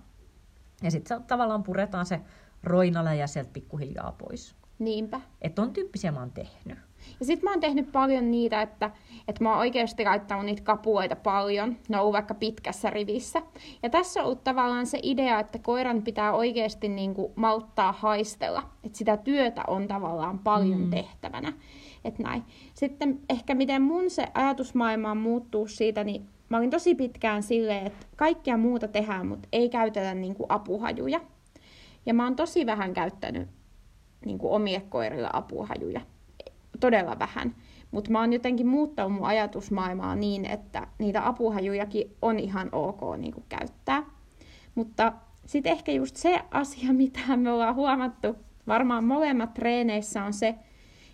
Ja sitten tavallaan puretaan se roinaläjä sieltä pikkuhiljaa pois. Niinpä. Että on tyyppisiä mä oon tehnyt. Ja sit mä oon tehnyt paljon niitä, että, että mä oon oikeasti laittanut niitä kapuoita paljon. Ne on vaikka pitkässä rivissä. Ja tässä on ollut tavallaan se idea, että koiran pitää oikeasti niin kuin malttaa haistella. Että sitä työtä on tavallaan paljon mm. tehtävänä. Et näin. Sitten ehkä miten mun se ajatusmaailma on muuttuu siitä, niin mä olin tosi pitkään silleen, että kaikkea muuta tehdään, mutta ei käytetä niin kuin apuhajuja. Ja mä oon tosi vähän käyttänyt niin kuin omille koirille apuhajuja. Todella vähän. Mutta mä oon jotenkin muuttanut mun ajatusmaailmaa niin, että niitä apuhajujakin on ihan ok niin kuin käyttää. Mutta sitten ehkä just se asia, mitä me ollaan huomattu varmaan molemmat treeneissä on se,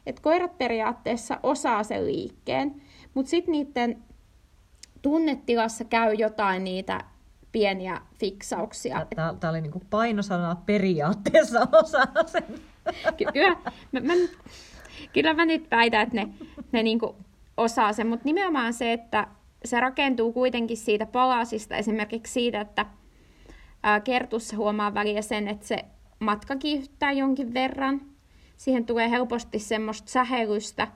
että koirat periaatteessa osaa sen liikkeen, mutta sitten niiden tunnetilassa käy jotain niitä pieniä fiksauksia. Tämä oli niinku painosana periaatteessa osana sen kyllä, mä, mä, kyllä mä nyt väitän, että ne, ne niinku osaa sen, mutta nimenomaan se, että se rakentuu kuitenkin siitä palasista, esimerkiksi siitä, että ää, kertussa huomaa väliä sen, että se matka kiihdyttää jonkin verran. Siihen tulee helposti semmoista sähelystä.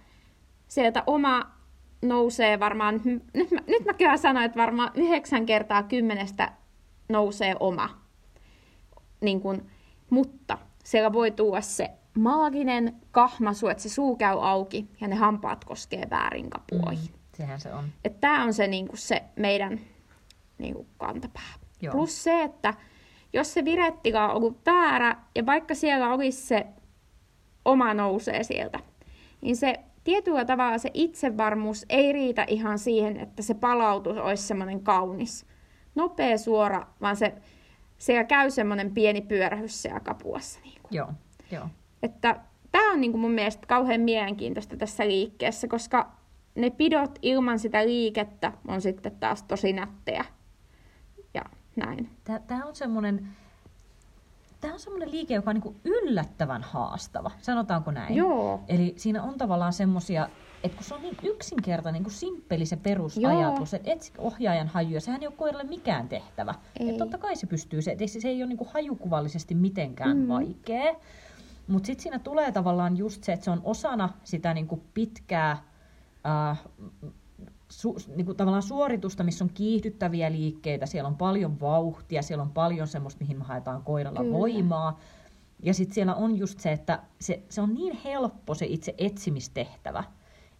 Sieltä oma nousee varmaan, nyt mä, nyt mä kyllä sanoin, että varmaan yhdeksän kertaa kymmenestä nousee oma. Niin kun, mutta siellä voi tuoda se maaginen kahmasu, että se suu käy auki ja ne hampaat koskee väärin kapuoihin. Mm, sehän se on. Tämä on se, niinku, se meidän niinku, kantapää. Joo. Plus se, että jos se virettila on ollut väärä ja vaikka siellä olisi se oma nousee sieltä, niin se tietyllä tavalla se itsevarmuus ei riitä ihan siihen, että se palautus olisi semmoinen kaunis, nopea, suora, vaan se siellä käy semmoinen pieni pyörähys siellä kapuassa. Niin kuin. Joo, joo. Että tämä on niin kuin mun mielestä kauhean mielenkiintoista tässä liikkeessä, koska ne pidot ilman sitä liikettä on sitten taas tosi nättejä. Ja näin. Tämä on semmoinen, tämä on semmoinen liike, joka on niin yllättävän haastava, sanotaanko näin? Joo. Eli siinä on tavallaan semmoisia et kun se on niin yksinkertainen, niin simppeli se perusajatus, että etsi ohjaajan hajuja, sehän ei ole koiralle mikään tehtävä. Ei. Et totta kai se pystyy, se, se ei ole niin kuin hajukuvallisesti mitenkään mm. vaikea. Mutta sitten siinä tulee tavallaan just se, että se on osana sitä niin kuin pitkää äh, su, niin kuin tavallaan suoritusta, missä on kiihdyttäviä liikkeitä, siellä on paljon vauhtia, siellä on paljon semmoista, mihin me haetaan koiralla Kyllä. voimaa. Ja sitten siellä on just se, että se, se on niin helppo se itse etsimistehtävä,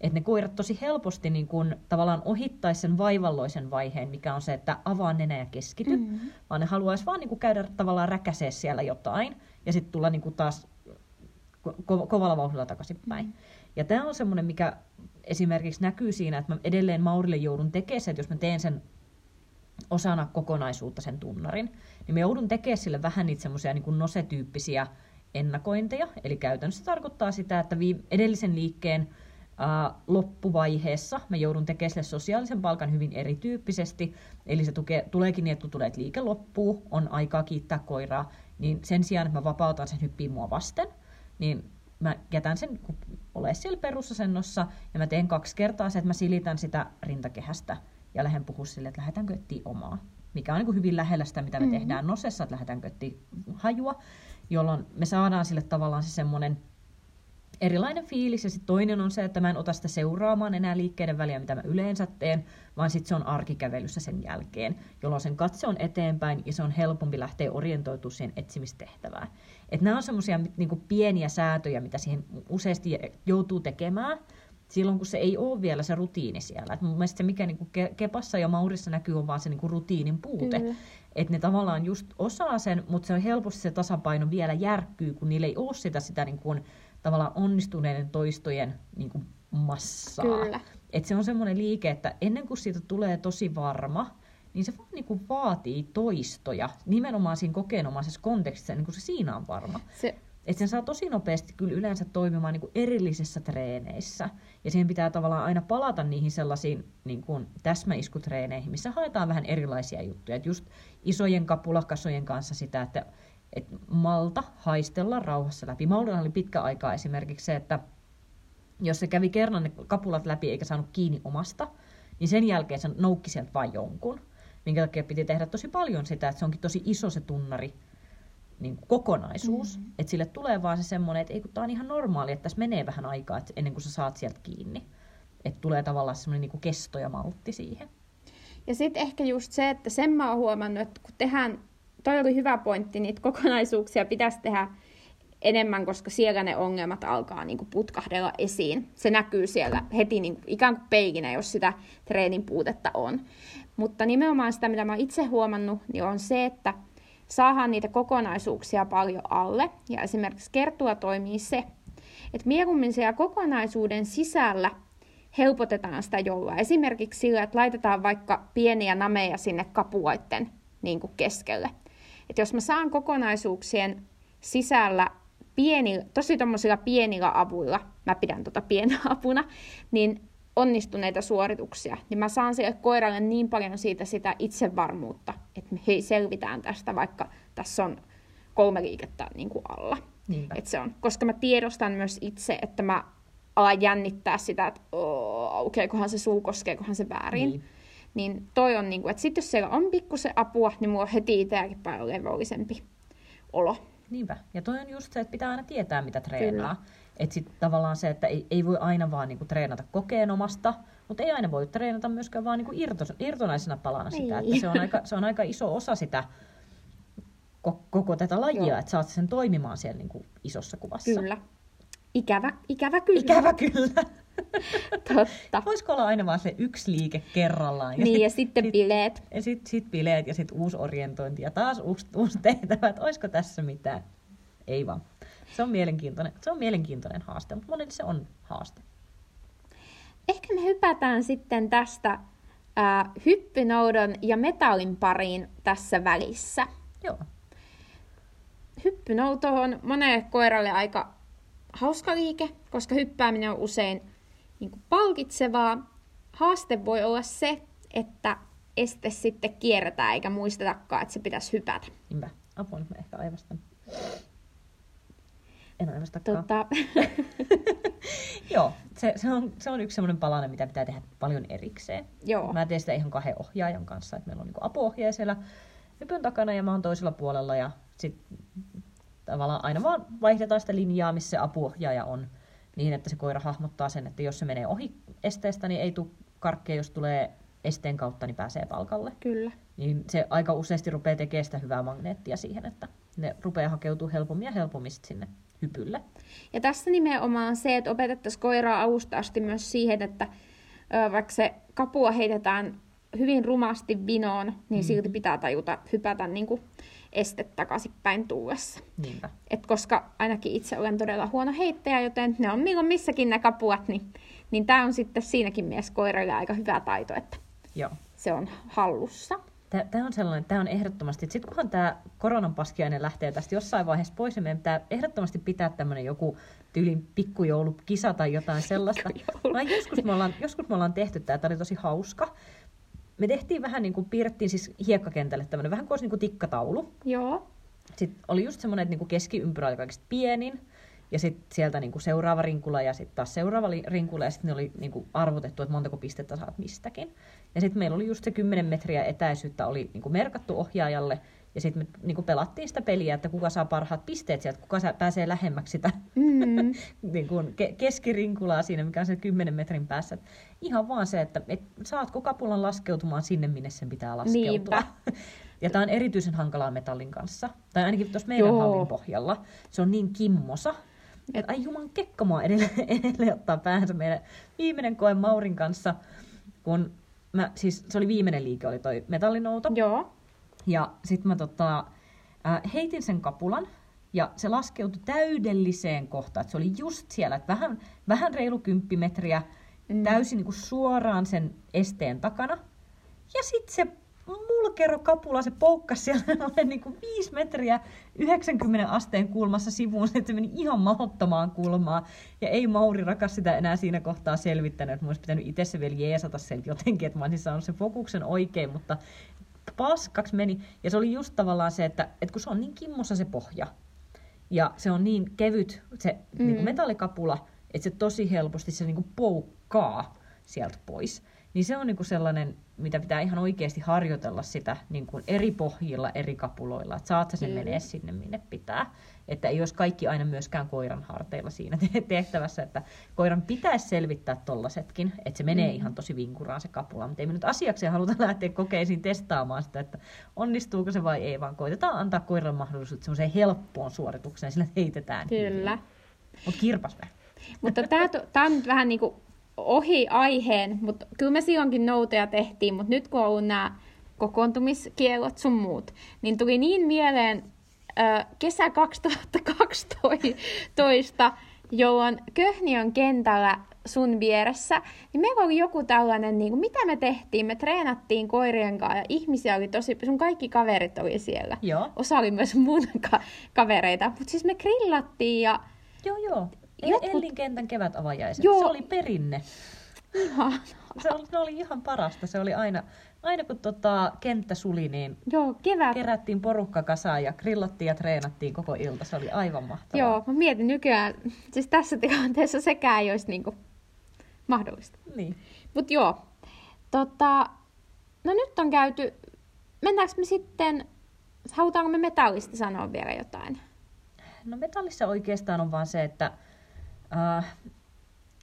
että ne koirat tosi helposti niin kun, tavallaan ohittaisi sen vaivalloisen vaiheen, mikä on se, että avaa nenä ja keskity, mm-hmm. vaan ne haluaisi vaan niin käydä tavallaan räkäsee siellä jotain ja sitten tulla niin taas ko- kovalla vauhdilla takaisinpäin. Mm-hmm. Ja tämä on semmoinen, mikä esimerkiksi näkyy siinä, että mä edelleen Maurille joudun tekemään että jos mä teen sen osana kokonaisuutta sen tunnarin, niin mä joudun tekemään sille vähän niitä semmoisia niin nosetyyppisiä ennakointeja. Eli käytännössä tarkoittaa sitä, että edellisen liikkeen loppuvaiheessa mä joudun tekemään sille sosiaalisen palkan hyvin erityyppisesti. Eli se tukee, tuleekin niin, että kun tulee, että liike loppuu, on aikaa kiittää koiraa, niin sen sijaan, että mä vapautan sen hyppiin mua vasten, niin mä jätän sen ole siellä perusasennossa ja mä teen kaksi kertaa se, että mä silitän sitä rintakehästä ja lähden puhua sille, että lähdetäänkö etsiä omaa. Mikä on niin kuin hyvin lähellä sitä, mitä me mm-hmm. tehdään nosessa, että lähdetäänkö etsiä hajua, jolloin me saadaan sille tavallaan se semmoinen erilainen fiilis. Ja sitten toinen on se, että mä en ota sitä seuraamaan enää liikkeiden väliä, mitä mä yleensä teen, vaan sitten se on arkikävelyssä sen jälkeen, jolloin sen katse on eteenpäin ja se on helpompi lähteä orientoitumaan siihen etsimistehtävään. Että nämä on semmoisia niinku pieniä säätöjä, mitä siihen useasti joutuu tekemään, silloin, kun se ei ole vielä se rutiini siellä. Et mun mielestä se, mikä niinku Kepassa ja Maurissa näkyy, on vaan se niinku rutiinin puute. Että ne tavallaan just osaa sen, mutta se on helposti se tasapaino vielä järkkyy, kun niillä ei ole sitä, sitä niinku, tavallaan onnistuneiden toistojen niinku, massaa. Kyllä. Et se on semmoinen liike, että ennen kuin siitä tulee tosi varma, niin se vaan niin vaatii toistoja nimenomaan siinä kokeenomaisessa kontekstissa, niin kuin se siinä on varma. Se, että sen saa tosi nopeasti kyllä yleensä toimimaan niin kuin erillisissä treeneissä. Ja siihen pitää tavallaan aina palata niihin sellaisiin niin kuin täsmäiskutreeneihin, missä haetaan vähän erilaisia juttuja. Et just isojen kapulakasojen kanssa sitä, että et malta haistella rauhassa läpi. Maldilla oli pitkä aikaa esimerkiksi se, että jos se kävi kerran ne kapulat läpi eikä saanut kiinni omasta, niin sen jälkeen se noukki sieltä vain jonkun. Minkä takia piti tehdä tosi paljon sitä, että se onkin tosi iso se tunnari niin kuin kokonaisuus. Mm-hmm. Että sille tulee vaan se semmoinen, että ei kun tämä on ihan normaali, että tässä menee vähän aikaa että ennen kuin sä saat sieltä kiinni. Että tulee tavallaan semmoinen niin kuin kesto ja maltti siihen. Ja sitten ehkä just se, että sen mä oon huomannut, että kun tehdään, toi oli hyvä pointti, niitä kokonaisuuksia pitäisi tehdä enemmän, koska siellä ne ongelmat alkaa niin kuin putkahdella esiin. Se näkyy siellä heti niin kuin, ikään kuin peikinä, jos sitä treenin puutetta on. Mutta nimenomaan sitä, mitä mä itse huomannut, niin on se, että saadaan niitä kokonaisuuksia paljon alle. Ja esimerkiksi kertua toimii se, että mieluummin siellä kokonaisuuden sisällä helpotetaan sitä joulua. Esimerkiksi sillä, että laitetaan vaikka pieniä nameja sinne kapuaitten niin kuin keskelle. Että jos mä saan kokonaisuuksien sisällä pieni, tosi tuommoisilla pienillä avuilla, mä pidän tota pienä apuna, niin onnistuneita suorituksia, niin mä saan sille koiralle niin paljon siitä sitä itsevarmuutta, että me hei, selvitään tästä, vaikka tässä on kolme liikettä niin kuin alla. Et se on, koska mä tiedostan myös itse, että mä alan jännittää sitä, että aukeakohan se suu, koskeekohan se väärin. Niin. Niin toi on, niin kuin, että sitten jos siellä on pikkusen apua, niin mulla on heti itseäkin paljon levollisempi olo. Niinpä. Ja toi on just se, että pitää aina tietää, mitä treenaa. Kyllä. Että sitten tavallaan se, että ei, ei voi aina vaan niinku treenata kokeenomasta, mutta ei aina voi treenata myöskään vaan niinku irto, irtonaisena palana sitä. Että se, on aika, se on aika iso osa sitä koko tätä lajia, että saat sen toimimaan siellä niinku isossa kuvassa. Kyllä. Ikävä, ikävä kyllä. Ikävä kyllä. Totta. Voisiko olla aina vaan se yksi liike kerrallaan? Ja niin, sit, ja sitten sit, bileet. Ja sitten sit bileet ja sitten uusi orientointi ja taas uusi, uusi tehtävä, että olisiko tässä mitään. Ei vaan. Se on mielenkiintoinen, se on mielenkiintoinen haaste, mutta monille se on haaste. Ehkä me hypätään sitten tästä äh, hyppynoudon ja metallin pariin tässä välissä. Joo. Hyppynouto on monelle koiralle aika hauska liike, koska hyppääminen on usein niin kuin palkitsevaa. Haaste voi olla se, että este sitten kierretään eikä muistetakaan, että se pitäisi hypätä. Niinpä. Apua, nyt mä ehkä aivastan. En aivastakaan. Tota... Joo, se, se, on, se on yksi semmoinen palanen, mitä pitää tehdä paljon erikseen. Joo. Mä teen sitä ihan kahden ohjaajan kanssa, että meillä on niinku apuohjaaja siellä hypyn takana ja mä oon toisella puolella ja sitten tavallaan aina vaan vaihdetaan sitä linjaa, missä se apuohjaaja on niin, että se koira hahmottaa sen, että jos se menee ohi esteestä, niin ei tule karkkeja, jos tulee esteen kautta, niin pääsee palkalle. Kyllä. Niin se aika useasti rupeaa tekemään sitä hyvää magneettia siihen, että ne rupeaa hakeutumaan helpommin ja helpommin sinne hypylle. Ja tässä nimenomaan se, että opetettaisiin koiraa alusta asti myös siihen, että vaikka se kapua heitetään hyvin rumasti vinoon, niin mm. silti pitää tajuta hypätä niin kuin este takaisinpäin tullessa. Et koska ainakin itse olen todella huono heittäjä, joten ne on milloin missäkin ne kapuat, niin, niin tämä on sitten siinäkin mielessä koiralle aika hyvä taito, että Joo. se on hallussa. Tämä on sellainen, tämä on ehdottomasti, että sitten kunhan tämä koronan paskiainen lähtee tästä jossain vaiheessa pois, niin meidän pitää ehdottomasti pitää tämmöinen joku tyylin pikkujoulukisa tai jotain sellaista. Vai joskus, me ollaan, joskus me ollaan tehty tämä, tämä oli tosi hauska me tehtiin vähän niin kuin, piirrettiin siis hiekkakentälle tämmöinen vähän kuin olisi niin kuin tikkataulu. Joo. Sitten oli just semmoinen, että niin kuin keskiympyrä oli kaikista pienin, ja sitten sieltä niin kuin seuraava rinkula ja sitten taas seuraava rinkula, ja sitten ne oli niin kuin arvotettu, että montako pistettä saat mistäkin. Ja sitten meillä oli just se 10 metriä etäisyyttä oli niin kuin merkattu ohjaajalle, ja sitten me niin kuin pelattiin sitä peliä, että kuka saa parhaat pisteet sieltä, kuka saa, pääsee lähemmäksi sitä mm. niin kuin ke- keskirinkulaa siinä, mikä on se 10 metrin päässä. Ihan vaan se, että et, saatko kapulan laskeutumaan sinne, minne sen pitää laskeutua. Niinpä. Ja tämä on erityisen hankalaa metallin kanssa. Tai ainakin tuossa meidän Joo. hallin pohjalla. Se on niin kimmosa. että ai juman kekka mua edelleen, edelleen ottaa päänsä meidän viimeinen koe Maurin kanssa, kun mä, siis se oli viimeinen liike, oli toi metallinouto. Joo. Ja sitten mä tota, heitin sen kapulan, ja se laskeutui täydelliseen kohtaan. Et se oli just siellä, että vähän, vähän reilu kymppimetriä, mm. täysin niin kuin suoraan sen esteen takana. Ja sitten se mulkero kapula, se poukkasi siellä niin kuin 5 metriä 90 asteen kulmassa sivuun, että se meni ihan mahottomaan kulmaan. Ja ei Mauri rakas sitä enää siinä kohtaa selvittänyt, että mä olisi pitänyt itse se vielä jeesata sieltä jotenkin, että mä olisin saanut sen fokuksen oikein, mutta paskaksi meni. Ja se oli just tavallaan se, että, että kun se on niin kimmossa se pohja, ja se on niin kevyt se mm. niin kuin metallikapula, että se tosi helposti se niin kuin poukkaa sieltä pois. Niin se on niin kuin sellainen, mitä pitää ihan oikeasti harjoitella sitä niin kuin eri pohjilla, eri kapuloilla, että saat sen mm. menee sinne, minne pitää. Että ei olisi kaikki aina myöskään koiran harteilla siinä tehtävässä, että koiran pitäisi selvittää tollasetkin, että se menee mm. ihan tosi vinkuraan se kapula, mutta ei me nyt asiaksi haluta lähteä kokeisiin testaamaan sitä, että onnistuuko se vai ei, vaan koitetaan antaa koiran mahdollisuus semmoiseen helppoon suoritukseen, sillä heitetään. Kyllä. Mutta kirpas Mutta tämä on nyt vähän niin kuin ohi aiheen, mutta kyllä me silloinkin noutoja tehtiin, mutta nyt kun on ollut nämä kokoontumiskielot sun muut, niin tuli niin mieleen kesä 2012, jolloin Köhniön kentällä sun vieressä, niin meillä oli joku tällainen, niin kuin, mitä me tehtiin, me treenattiin koirien kanssa ja ihmisiä oli tosi, sun kaikki kaverit oli siellä. Joo. Osa oli myös mun ka- kavereita, mutta siis me grillattiin ja Joo, joo. Jotkut... Ellin kentän kevätavajaiset. Joo. Se oli perinne. Ihan. Se oli, ne oli ihan parasta. Se oli aina, aina kun tota, kenttä suli, niin Joo, kevät. kerättiin porukka kasaan ja grillattiin ja treenattiin koko ilta. Se oli aivan mahtavaa. Joo, mä mietin nykyään, siis tässä tilanteessa sekään ei olisi niinku mahdollista. Niin. Mut joo, tota, no nyt on käyty, mennäänkö me sitten, halutaanko me metallista sanoa vielä jotain? No metallissa oikeastaan on vaan se, että äh,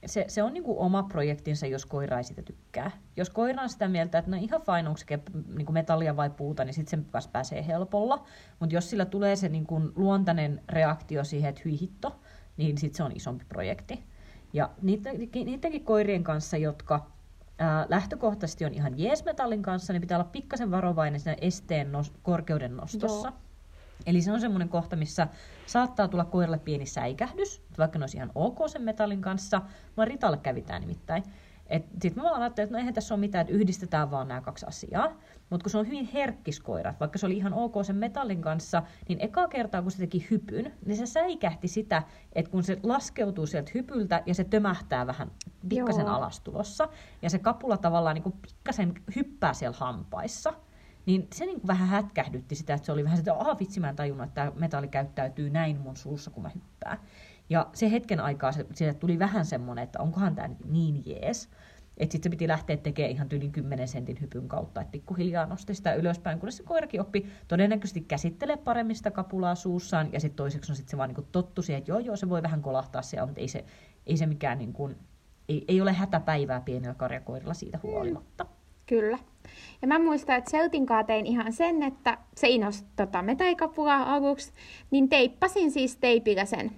se, se on niinku oma projektinsa, jos koira ei sitä tykkää. Jos koira on sitä mieltä, että no ihan fine, onko se niinku metallia vai puuta, niin sitten sen kanssa pääsee helpolla. Mutta jos sillä tulee se niinku luontainen reaktio siihen, että hyi hitto, niin sitten se on isompi projekti. Ja niidenkin koirien kanssa, jotka ää, lähtökohtaisesti on ihan jeesmetallin kanssa, niin pitää olla pikkasen varovainen siinä esteen nos, korkeuden nostossa. Joo. Eli se on semmoinen kohta, missä saattaa tulla koiralle pieni säikähdys, vaikka ne olisi ihan ok sen metallin kanssa, vaan Ritalle kävitään nimittäin. Sitten mä vaan ajattelin, että no eihän tässä ole mitään, että yhdistetään vaan nämä kaksi asiaa. Mutta kun se on hyvin herkkis koira, vaikka se oli ihan ok sen metallin kanssa, niin eka kertaa kun se teki hypyn, niin se säikähti sitä, että kun se laskeutuu sieltä hypyltä ja se tömähtää vähän pikkasen Joo. alastulossa, ja se kapula tavallaan niin pikkasen hyppää siellä hampaissa, niin se niin vähän hätkähdytti sitä, että se oli vähän sitä, että vitsi mä en tajunnut, että tämä metalli käyttäytyy näin mun suussa, kun mä hyppään. Ja se hetken aikaa se, se tuli vähän semmoinen, että onkohan tämä niin jees. Että sitten se piti lähteä tekemään ihan yli 10 sentin hypyn kautta, että pikkuhiljaa nosti sitä ylöspäin, kunnes se koirakin oppi todennäköisesti käsittelee paremmin sitä kapulaa suussaan. Ja sitten toiseksi on sit se vaan niin tottu siihen, että joo joo, se voi vähän kolahtaa siellä, mutta ei se, ei se mikään niin kuin, ei, ei ole hätäpäivää pienellä karjakoirilla siitä huolimatta. Mm. Kyllä. Ja mä muistan, että Seltin tein ihan sen, että se innosti tota metaikapulaa aluksi, niin teippasin siis teipillä sen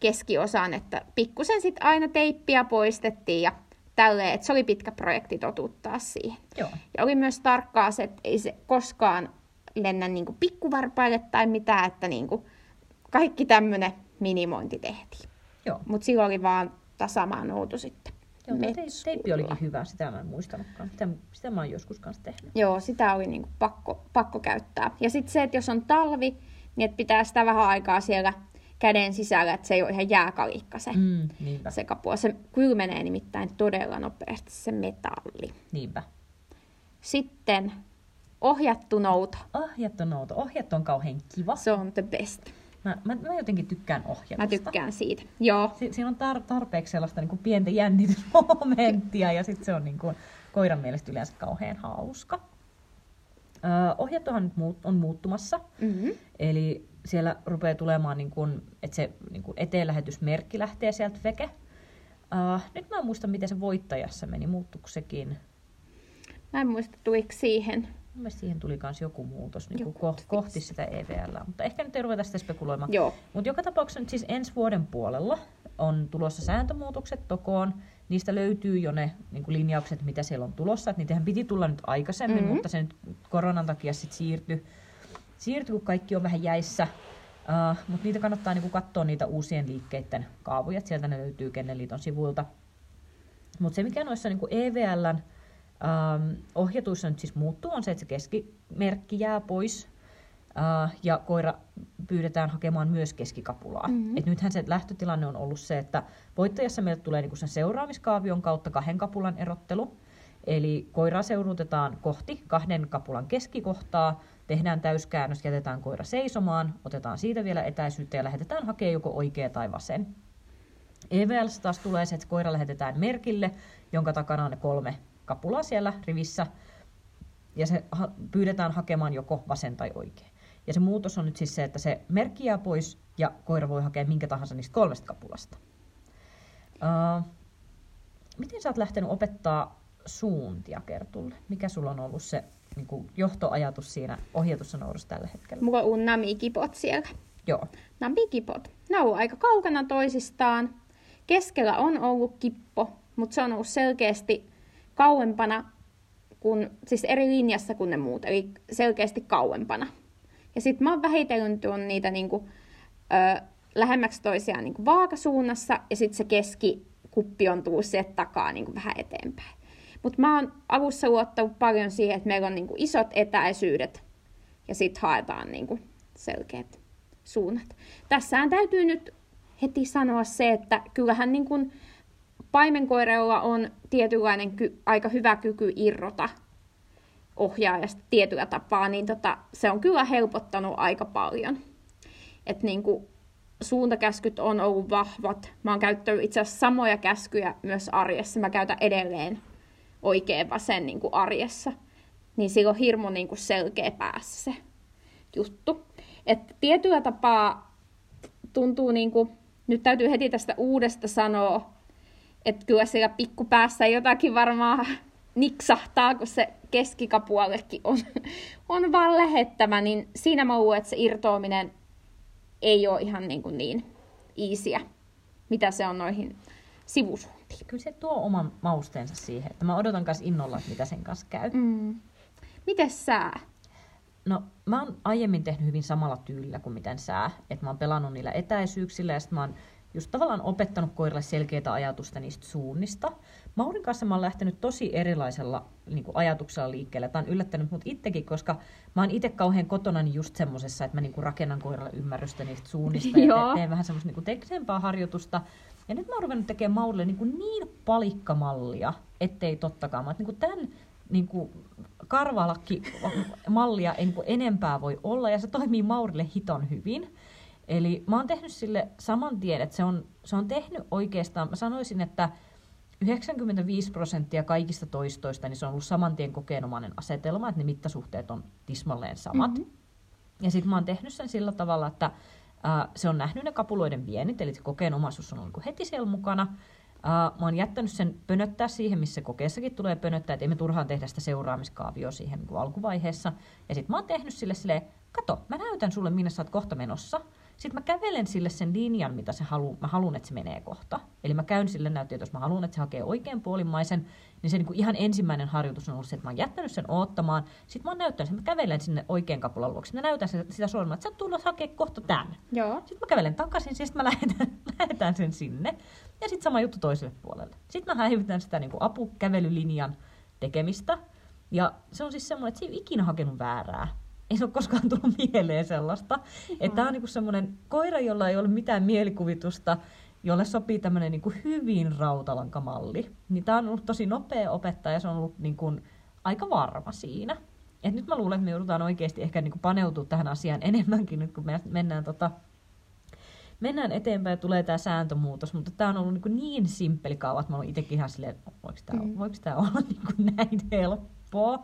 keskiosan, että pikkusen sitten aina teippiä poistettiin ja tälleen, että se oli pitkä projekti totuttaa siihen. Joo. Ja oli myös tarkkaa se, että ei se koskaan lennä niin pikkuvarpaille tai mitään, että niin kuin kaikki tämmöinen minimointi tehtiin. Mutta silloin oli vaan tasamaan noutu sitten. Joo, teippi olikin hyvä, sitä mä en muistanutkaan. Sitä, sitä mä oon joskus kanssa tehnyt. Joo, sitä oli niinku pakko, pakko käyttää. Ja sitten se, että jos on talvi, niin että pitää sitä vähän aikaa siellä käden sisällä, että se ei ole ihan jääkalikka se, mm, se kapua. Se kylmenee nimittäin todella nopeasti se metalli. Niinpä. Sitten ohjattu nouto. Ohjattu nouto. Ohjattu on kauhean kiva. Se on the best. Mä, mä, mä jotenkin tykkään ohjatusta. Mä tykkään siitä, joo. Si- siinä on tar- tarpeeksi sellaista niin kuin pientä jännitysmomenttia ja sitten se on niin kuin, koiran mielestä yleensä kauhean hauska. Öö, ohjattuhan nyt muut, on muuttumassa. Mm-hmm. Eli siellä rupeaa tulemaan, niin kuin, että se niin kuin eteenlähetysmerkki lähtee sieltä veke. Öö, nyt mä en muista, miten se voittajassa meni. Muuttuiko sekin? Mä en muista, tuiko siihen. Mielestäni siihen tuli myös joku muutos niin Joku ko- twist. kohti sitä EVL, mutta ehkä nyt ei ruveta sitä spekuloimaan. Joo. Mutta joka tapauksessa nyt siis ensi vuoden puolella on tulossa sääntömuutokset tokoon. Niistä löytyy jo ne niin kuin linjaukset, mitä siellä on tulossa. Et niitähän piti tulla nyt aikaisemmin, Mhm. mm-hmm. mutta se nyt koronan takia sitten siirtyi, siirtyi, kun kaikki on vähän jäissä. Uh, mutta niitä kannattaa niin kuin katsoa niitä uusien liikkeiden kaavoja. Sieltä ne löytyy Kenneliiton sivuilta. Mutta se, mikä noissa niin kuin EVLn ähm, ohjatuissa nyt siis muuttuu, on se, että se keskimerkki jää pois äh, ja koira pyydetään hakemaan myös keskikapulaa. Mhm. Mm-hmm. Et nythän se lähtötilanne on ollut se, että voittajassa meille tulee niinku sen seuraamiskaavion kautta kahden kapulan erottelu. Eli koiraa seurutetaan kohti kahden kapulan keskikohtaa, tehdään täyskäännös, jätetään koira seisomaan, otetaan siitä vielä etäisyyttä ja lähetetään hakemaan joko oikea tai vasen. EVLs taas tulee se, että koira lähetetään merkille, jonka takana on ne kolme kapulaa siellä rivissä, ja se ha- pyydetään hakemaan joko vasen tai oikea. Ja se muutos on nyt siis se, että se merkki jää pois ja koira voi hakea minkä tahansa niistä kolmesta kapulasta. Uh, miten sä oot lähtenyt opettaa suuntia Kertulle? Mikä sulla on ollut se niin kuin johtoajatus siinä ohjatussa noudussa tällä hetkellä? Mulla on namikipot siellä. Joo. Namikipot. Ne on ollut aika kaukana toisistaan. Keskellä on ollut kippo, mutta se on ollut selkeästi kauempana, kun, siis eri linjassa kuin ne muut, eli selkeästi kauempana. Ja sitten mä oon vähitellen tuon niitä niinku, ö, lähemmäksi toisiaan niinku vaakasuunnassa, ja sitten se keskikuppi on tullut sieltä takaa niinku vähän eteenpäin. Mutta mä oon alussa luottanut paljon siihen, että meillä on niinku isot etäisyydet, ja sitten haetaan niinku selkeät suunnat. Tässähän täytyy nyt heti sanoa se, että kyllähän niin kuin paimenkoireilla on tietynlainen ky- aika hyvä kyky irrota ohjaajasta tietyllä tapaa, niin tota, se on kyllä helpottanut aika paljon. Et niin kuin suuntakäskyt on ollut vahvat. Mä oon käyttänyt itse asiassa samoja käskyjä myös arjessa. Mä käytän edelleen oikein vasen niin kuin arjessa. Niin sillä on hirmu niin kuin selkeä päässä se juttu. Et tietyllä tapaa tuntuu niin kuin, nyt täytyy heti tästä uudesta sanoa, että kyllä siellä pikkupäässä jotakin varmaan niksahtaa, kun se keskikapuollekin on, on vaan lähettävä, niin siinä mä luulen, että se irtoaminen ei ole ihan niin, kuin niin easyä, mitä se on noihin sivusuuntiin. Kyllä se tuo oman mausteensa siihen, että mä odotan kanssa innolla, että mitä sen kanssa käy. Mm. Mites sä? No, mä oon aiemmin tehnyt hyvin samalla tyylillä kuin miten sä. Että mä oon pelannut niillä etäisyyksillä ja sitten mä oon just tavallaan opettanut koiralle selkeitä ajatusta niistä suunnista. Maurin kanssa mä oon lähtenyt tosi erilaisella niin kuin ajatuksella liikkeelle. Tämä on yllättänyt mut itsekin, koska mä oon itse kauhean kotona niin just semmosessa, että mä niin kuin rakennan koiralle ymmärrystä niistä suunnista ja te- teen vähän semmoista niin kuin teknisempää harjoitusta. Ja nyt mä oon ruvennut tekemään Maurille niin, kuin niin palikkamallia, ettei tottakaan. Mä oon, niin kuin tämän niin kuin karvalakki-mallia ei niin kuin enempää voi olla, ja se toimii Maurille hiton hyvin. Eli mä oon tehnyt sille saman tien, että se on, se on tehnyt oikeastaan, mä sanoisin, että 95 prosenttia kaikista toistoista, niin se on ollut saman tien kokeenomainen asetelma, että ne mittasuhteet on tismalleen samat. Mm-hmm. Ja sitten mä oon tehnyt sen sillä tavalla, että ää, se on nähnyt ne kapuloiden viennit, eli se kokeenomaisuus on ollut heti siellä mukana. Ää, mä oon jättänyt sen pönöttää siihen, missä kokeessakin tulee pönöttää, että ei me turhaan tehdä sitä seuraamiskaavioa siihen niin alkuvaiheessa. Ja sitten mä oon tehnyt sille silleen, kato, mä näytän sulle, minne sä oot kohta menossa. Sitten mä kävelen sille sen linjan, mitä se halu, mä haluan, että se menee kohta. Eli mä käyn sille näyttöön, että jos mä haluan, että se hakee oikein puolimmaisen, niin se niin kuin ihan ensimmäinen harjoitus on ollut se, että mä oon jättänyt sen oottamaan. Sitten mä oon näyttänyt sen, mä kävelen sinne oikean kapulan luokse. Mä näytän sitä, sitä sormella, että sä tulla hakea kohta tämän. Joo. Sitten mä kävelen takaisin, siis mä lähetän, lähetän sen sinne. Ja sitten sama juttu toiselle puolelle. Sitten mä häivytän sitä niin kuin apukävelylinjan tekemistä. Ja se on siis semmoinen, että se ei ole ikinä hakenut väärää. Ei se ole koskaan tullut mieleen sellaista. Että tämä on niin semmoinen koira, jolla ei ole mitään mielikuvitusta, jolle sopii tämmöinen niin hyvin rautalankamalli. Niin tämä on ollut tosi nopea opettaja ja se on ollut niin kuin aika varma siinä. Et nyt mä luulen, että me joudutaan oikeasti ehkä niin kuin paneutua tähän asiaan enemmänkin nyt, kun me mennään, tota, mennään eteenpäin ja tulee tämä sääntömuutos. Mutta tämä on ollut niin, niin simppeli kaava, että mä olen itsekin ihan silleen, että voiko tämä, mm. olla niin kuin näin helppoa.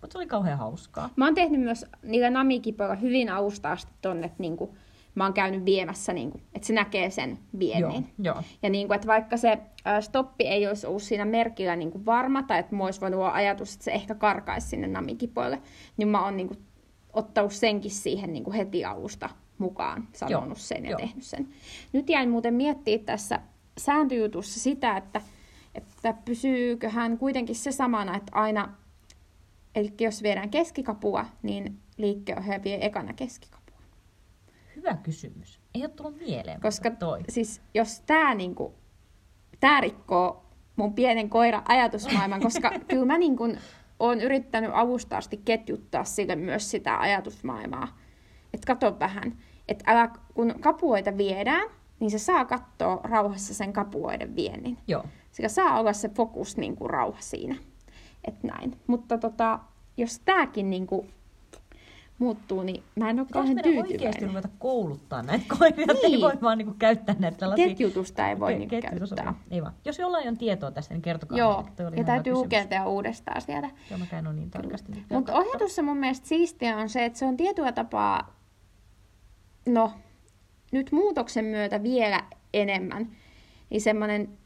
Mutta se oli kauhean hauskaa. Mä oon tehnyt myös niillä namikipoilla hyvin alusta asti tonne, että niinku, mä oon käynyt viemässä, niin kuin, että se näkee sen viennin. Joo, joo. Ja niin kuin, että vaikka se ä, stoppi ei olisi ollut siinä merkillä niin kuin varma, tai että mulla olisi voinut olla ajatus, että se ehkä karkaisi sinne namikipoille, niin mä oon niin kuin, ottanut senkin siihen niin kuin heti alusta mukaan, sanonut Joo, sen ja joo. tehnyt sen. Nyt jäin muuten miettiä tässä sääntöjutussa sitä, että, että pysyyköhän kuitenkin se samana, että aina, eli jos viedään keskikapua, niin liikkeenohjaaja vie ekana keskikapua. Hyvä kysymys. Ei ole tullut mieleen, Koska toi. siis jos tämä niinku, tää rikkoo mun pienen koiran ajatusmaailman, koska kyllä mä niinku oon yrittänyt alusta asti ketjuttaa sille myös sitä ajatusmaailmaa. Että kato vähän, että älä, kun kapuoita viedään, niin se saa katsoa rauhassa sen kapuoiden viennin. Joo. Sillä saa olla se fokus niin kuin rauha siinä. Et näin. Mutta tota, jos tämäkin niin kuin muuttuu, niin mä en ole kauhean meidän oikeasti tyytyväinen. ruveta kouluttaa näitä koiria, niin. ei voi vaan niinku käyttää näitä tällaisia... Ketjutusta ei voi niin ketjutus käyttää. Ei vaan. Jos jollain on tietoa tästä, niin kertokaa. Joo, meille. Oli ja täytyy lukea uudestaan sieltä. Joo, mä ole niin tarkasti. Mutta ohjatussa mun mielestä siistiä on se, että se on tietyllä tapaa, no nyt muutoksen myötä vielä enemmän, niin semmoinen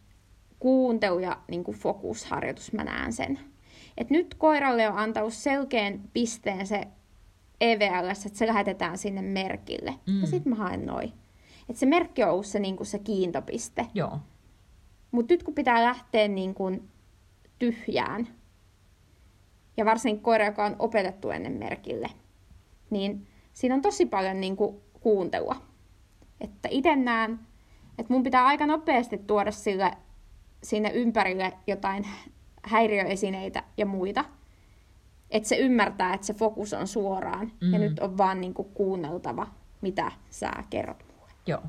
kuuntelu ja niin fokusharjoitus mä näen sen. Et nyt koiralle on antanut selkeän pisteen se EVLS, että se lähetetään sinne merkille. Mm. Ja sitten mä haen noin. Et se merkki on ollut se, niin se kiintopiste. Joo. Mutta nyt kun pitää lähteä niin kuin tyhjään, ja varsinkin koira, joka on opetettu ennen merkille, niin siinä on tosi paljon niin kuin kuuntelua. Että itse näen, että mun pitää aika nopeasti tuoda sille, sinne ympärille jotain häiriöesineitä ja muita. Että se ymmärtää, että se fokus on suoraan. Mm. Ja nyt on vaan niin kuin kuunneltava, mitä sä kerrot mulle. Joo.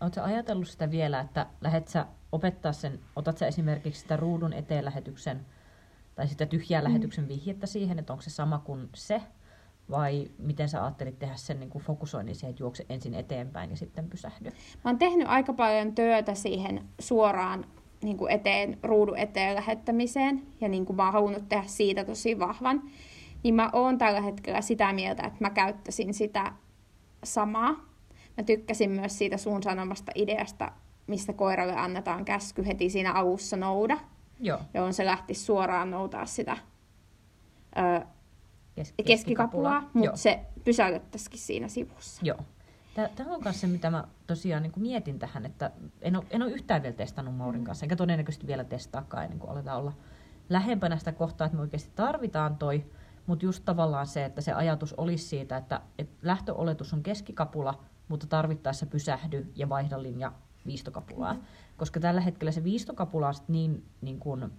Oletko ajatellut sitä vielä, että lähdet sä opettaa sen, otat sä esimerkiksi sitä ruudun eteen lähetyksen tai sitä tyhjää mm. lähetyksen vihjettä siihen, että onko se sama kuin se, vai miten sä ajattelit tehdä sen niin kuin fokusoinnin siihen, että juokse ensin eteenpäin ja sitten pysähdy? Mä oon tehnyt aika paljon työtä siihen suoraan niin kuin eteen, ruudun eteen lähettämiseen, ja niin kuin mä oon halunnut tehdä siitä tosi vahvan, niin mä oon tällä hetkellä sitä mieltä, että mä käyttäisin sitä samaa. Mä tykkäsin myös siitä sun sanomasta ideasta, mistä koiralle annetaan käsky heti siinä alussa nouda, Joo. jolloin se lähti suoraan noutaa sitä ö, Kes- keskikapulaa, Joo. mutta se pysäytettäisikin siinä sivussa. Joo. Tämä on myös se, mitä mä tosiaan niin mietin tähän, että en ole, en ole yhtään vielä testannut Maurin kanssa, enkä todennäköisesti vielä testaakaan ennen kuin aletaan olla lähempänä sitä kohtaa, että me oikeasti tarvitaan toi, mutta just tavallaan se, että se ajatus olisi siitä, että, että lähtöoletus on keskikapula, mutta tarvittaessa pysähdy ja vaihda linja viistokapulaa. Mm. Koska tällä hetkellä se viistokapula on niin, niin kuin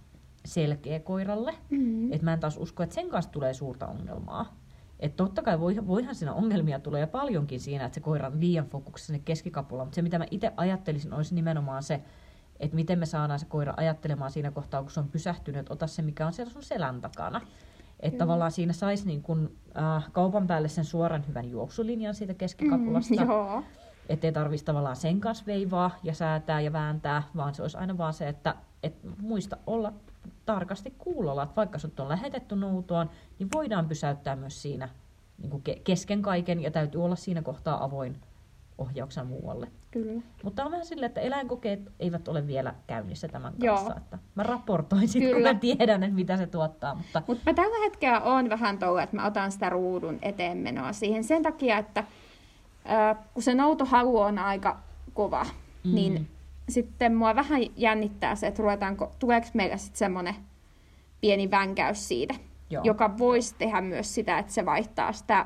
selkeä koiralle, Mm. että mä en taas usko, että sen kanssa tulee suurta ongelmaa. Että totta kai voi, voihan siinä ongelmia tulee paljonkin siinä, että se koira on liian fokuksessa sinne keskikapulaan. Mutta se, mitä mä itse ajattelisin, olisi nimenomaan se, että miten me saadaan se koira ajattelemaan siinä kohtaa, kun se on pysähtynyt, että ota se, mikä on siellä sun selän takana. Että tavallaan siinä saisi niin kun, äh, kaupan päälle sen suoran hyvän juoksulinjan siitä keskikapulasta. Mm, joo. Että ei tarvitsisi tavallaan sen kanssa veivaa ja säätää ja vääntää, vaan se olisi aina vaan se, että et muista olla tarkasti kuulolla, että vaikka sut on lähetetty noutoon, niin voidaan pysäyttää myös siinä niin kuin ke- kesken kaiken ja täytyy olla siinä kohtaa avoin ohjauksen muualle. Kyllä. Mutta on vähän silleen, että eläinkokeet eivät ole vielä käynnissä tämän Joo. kanssa. Että mä raportoin sitten, kun mä tiedän, että mitä se tuottaa. Mutta Mutta mä tällä hetkellä on vähän tuolla, että mä otan sitä ruudun eteenmenoa siihen sen takia, että ää, kun se noutohalu on aika kova, Mm. mm. niin sitten mua vähän jännittää se, että ruvetaanko, tuleeko meillä sitten semmoinen pieni vänkäys siitä, Joo. joka voisi tehdä myös sitä, että se vaihtaa sitä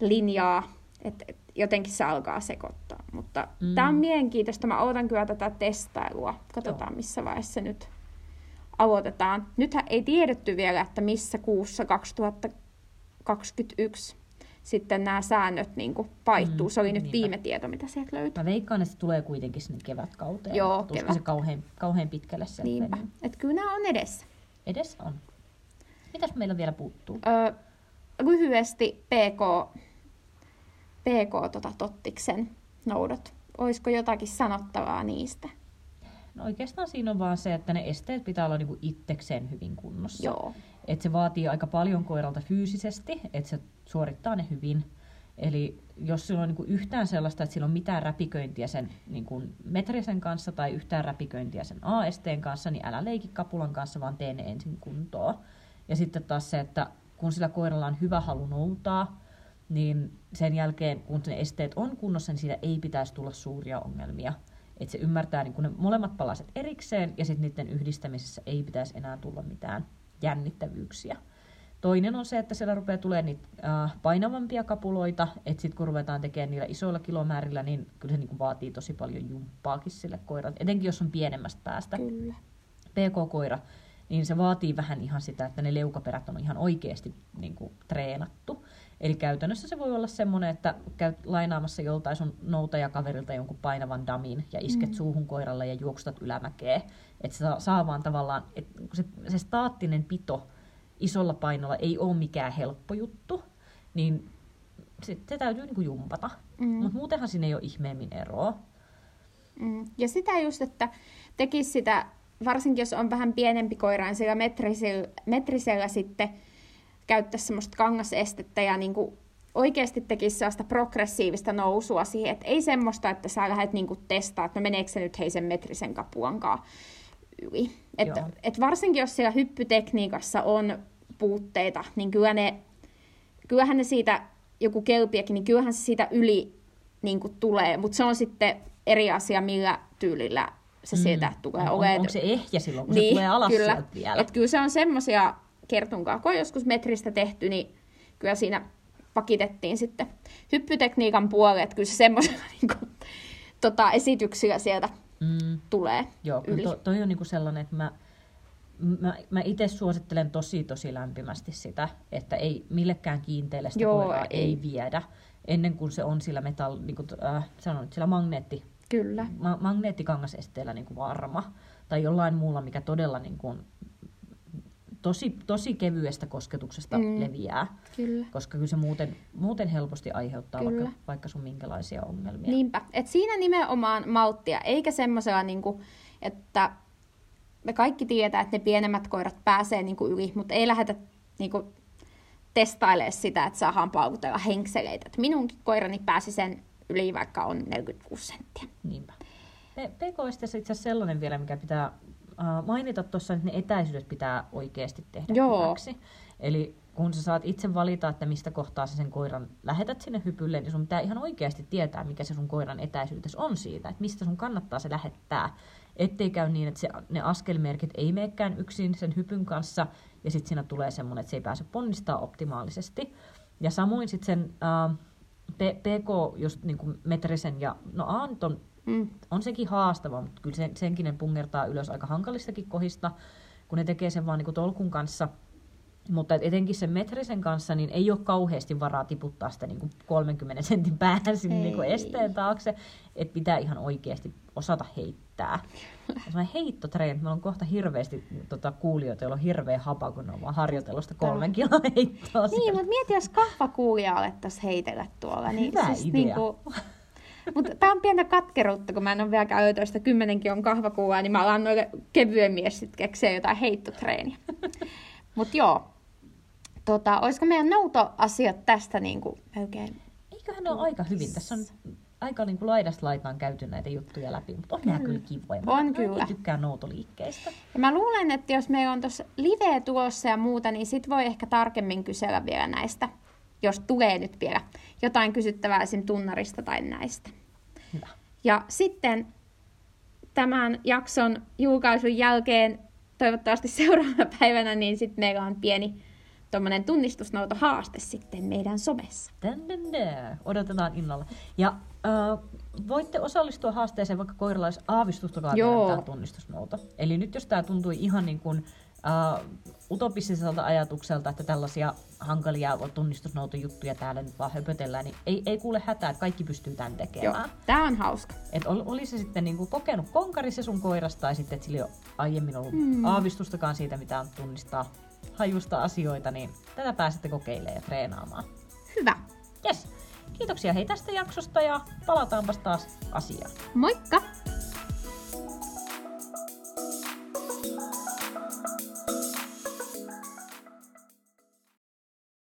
linjaa, että et jotenkin se alkaa sekoittaa. Mutta Mm. tämä on mielenkiintoista. Mä odotan kyllä tätä testailua. Katsotaan, missä vaiheessa se nyt aloitetaan. Nythän ei tiedetty vielä, että missä kuussa 2021 sitten nämä säännöt niin kuin vaihtuu. Mm, Se oli nyt niinpä. viime tieto, mitä sieltä löytyi. mä veikkaan, että se tulee kuitenkin sinne kevätkauteen. Joo, tuskin kevät. se kauhean, kauhean pitkälle sieltä Niinpä. menee. Että kyllä nämä on edessä. Edessä on. Mitäs meillä vielä puuttuu? Öö, lyhyesti PK, PK tota, Tottiksen noudot. Olisiko jotakin sanottavaa niistä? No oikeastaan siinä on vaan se, että ne esteet pitää olla niinku itsekseen hyvin kunnossa. Joo. Et se vaatii aika paljon koiralta fyysisesti, että se suorittaa ne hyvin. Eli jos sillä on niin kuin yhtään sellaista, että sillä on mitään räpiköintiä sen niin kuin metrisen kanssa tai yhtään räpiköintiä sen ASTn kanssa, niin älä leiki kapulan kanssa, vaan tee ne ensin kuntoon. Ja sitten taas se, että kun sillä koiralla on hyvä halu noutaa, niin sen jälkeen, kun ne esteet on kunnossa, niin siitä ei pitäisi tulla suuria ongelmia. Että se ymmärtää niin ne molemmat palaset erikseen ja sitten niiden yhdistämisessä ei pitäisi enää tulla mitään jännittävyyksiä. Toinen on se, että siellä rupeaa tulee niitä äh, painavampia kapuloita, että sitten kun ruvetaan tekemään niillä isoilla kilomäärillä, niin kyllä se niin vaatii tosi paljon jumppaakin sille koiralle, etenkin jos on pienemmästä päästä. Kyllä. PK-koira, niin se vaatii vähän ihan sitä, että ne leukaperät on ihan oikeasti niin kuin, treenattu. Eli käytännössä se voi olla semmoinen, että käyt lainaamassa joltain sun noutajakaverilta jonkun painavan damin ja isket mm. suuhun koiralle ja juoksutat ylämäkeä. Että se saa vaan tavallaan, että se, se staattinen pito isolla painolla ei ole mikään helppo juttu, niin se, se täytyy niinku jumpata. Mm. Mutta muutenhan siinä ei ole ihmeemmin eroa. Mm. Ja sitä just, että tekisi sitä, varsinkin jos on vähän pienempi koira, niin sillä metrisellä, metrisellä sitten käyttäisi semmoista kangasestettä ja niin kuin oikeasti tekisi sellaista progressiivista nousua siihen, että ei semmoista, että sä lähdet niin testaamaan, että no meneekö se nyt hei sen metrisen kapuankaan yli. Et, et varsinkin jos siellä hyppytekniikassa on puutteita, niin kyllä ne, kyllähän ne siitä, joku kelpiäkin, niin kyllähän se siitä yli niin kuin tulee, mutta se on sitten eri asia, millä tyylillä se mm. sieltä tulee on, olemaan. Onko se ehjä silloin, kun niin, se tulee alas kyllä. vielä? Et kyllä se on semmoisia, kertunkaa, kun on joskus metristä tehty, niin kyllä siinä pakitettiin sitten hyppytekniikan puolet, kyllä se semmoisella niin kuin, tota, esityksillä sieltä mm. tulee Joo, yli. To, toi on niin kuin sellainen, että mä, mä, mä itse suosittelen tosi tosi lämpimästi sitä, että ei millekään kiinteille sitä Joo, koiraa ei. ei viedä ennen kuin se on sillä metall, niin kuin, äh, sanon, sillä magneetti, Kyllä. Ma- magneettikangasesteellä niin kuin varma tai jollain muulla, mikä todella niin kuin, tosi, tosi kevyestä kosketuksesta mm. leviää. Kyllä. Koska kyllä se muuten, muuten helposti aiheuttaa kyllä. vaikka, vaikka sun minkälaisia ongelmia. Niinpä. Et siinä nimenomaan malttia, eikä semmoisella, niinku, että me kaikki tietää, että ne pienemmät koirat pääsee niinku yli, mutta ei lähdetä niinku, testailemaan sitä, että saadaan paukutella henkseleitä. Et minunkin koirani pääsi sen yli, vaikka on 46 senttiä. Niinpä. PK itse asiassa sellainen vielä, mikä pitää mainita tuossa, että ne etäisyydet pitää oikeasti tehdä Joo. hyväksi. Eli kun sä saat itse valita, että mistä kohtaa sä sen koiran lähetät sinne hypylle, niin sun pitää ihan oikeasti tietää, mikä se sun koiran etäisyys on siitä, että mistä sun kannattaa se lähettää. Ettei käy niin, että se, ne askelmerkit ei meekään yksin sen hypyn kanssa, ja sitten siinä tulee semmoinen, että se ei pääse ponnistaa optimaalisesti. Ja samoin sitten sen uh, PK, just niin kuin metrisen ja, no A nyt on Mm. On sekin haastava, mutta kyllä sen, senkin ne pungertaa ylös aika hankalistakin kohista, kun ne tekee sen vaan niin kuin tolkun kanssa. Mutta etenkin sen metrisen kanssa niin ei ole kauheasti varaa tiputtaa sitä niin kuin 30 sentin päähän sinne niin kuin esteen taakse. Että pitää ihan oikeasti osata heittää. Sellainen heittotreeni. Meillä on kohta hirveästi tota, kuulijoita, joilla on hirveä hapa, kun ne on vaan harjoitellut sitä kolmen kilon heittoa. Niin, mutta mieti, jos kahvakuulia alettaisiin heitellä tuolla. Niin Hyvä siis idea. Niin kuin, mutta tämä on pientä katkeruutta, kun mä en ole vielä käynyt sitä kymmenenkin on kahvakuua, niin mä alan noille kevyemmin sitten keksiä jotain heittotreeniä. Mutta joo, tota, olisiko meidän noutoasiat tästä niin kuin oikein? Eiköhän ole aika hyvin. Tässä on aika niin kuin laidasta laitaan käyty näitä juttuja läpi, mutta on nämä kyllä kivoja. Mä on kyllä. tykkään noutoliikkeistä. Ja mä luulen, että jos meillä on tuossa live tulossa ja muuta, niin sit voi ehkä tarkemmin kysellä vielä näistä jos tulee nyt vielä jotain kysyttävää esim. tunnarista tai näistä. Ja sitten tämän jakson julkaisun jälkeen, toivottavasti seuraavana päivänä, niin sitten meillä on pieni tuommoinen tunnistusnoutohaaste sitten meidän somessa. Odotetaan innolla. Ja äh, voitte osallistua haasteeseen, vaikka koiralla olisi aavistustakaan tämä tunnistusnouto. Eli nyt jos tämä tuntui ihan niin kuin uh, utopistiselta ajatukselta, että tällaisia hankalia tunnistusnoutojuttuja täällä nyt vaan höpötellään, niin ei, ei kuule hätää, että kaikki pystyy tämän tekemään. Joo, tää on hauska. Et ol, oli se sitten niinku kokenut konkarissa sun koirasta tai sitten, että sillä ei ole aiemmin ollut mm. aavistustakaan siitä, mitä on tunnistaa hajusta asioita, niin tätä pääsette kokeilemaan ja treenaamaan. Hyvä. Yes. Kiitoksia hei tästä jaksosta ja palataanpas taas asiaan. Moikka!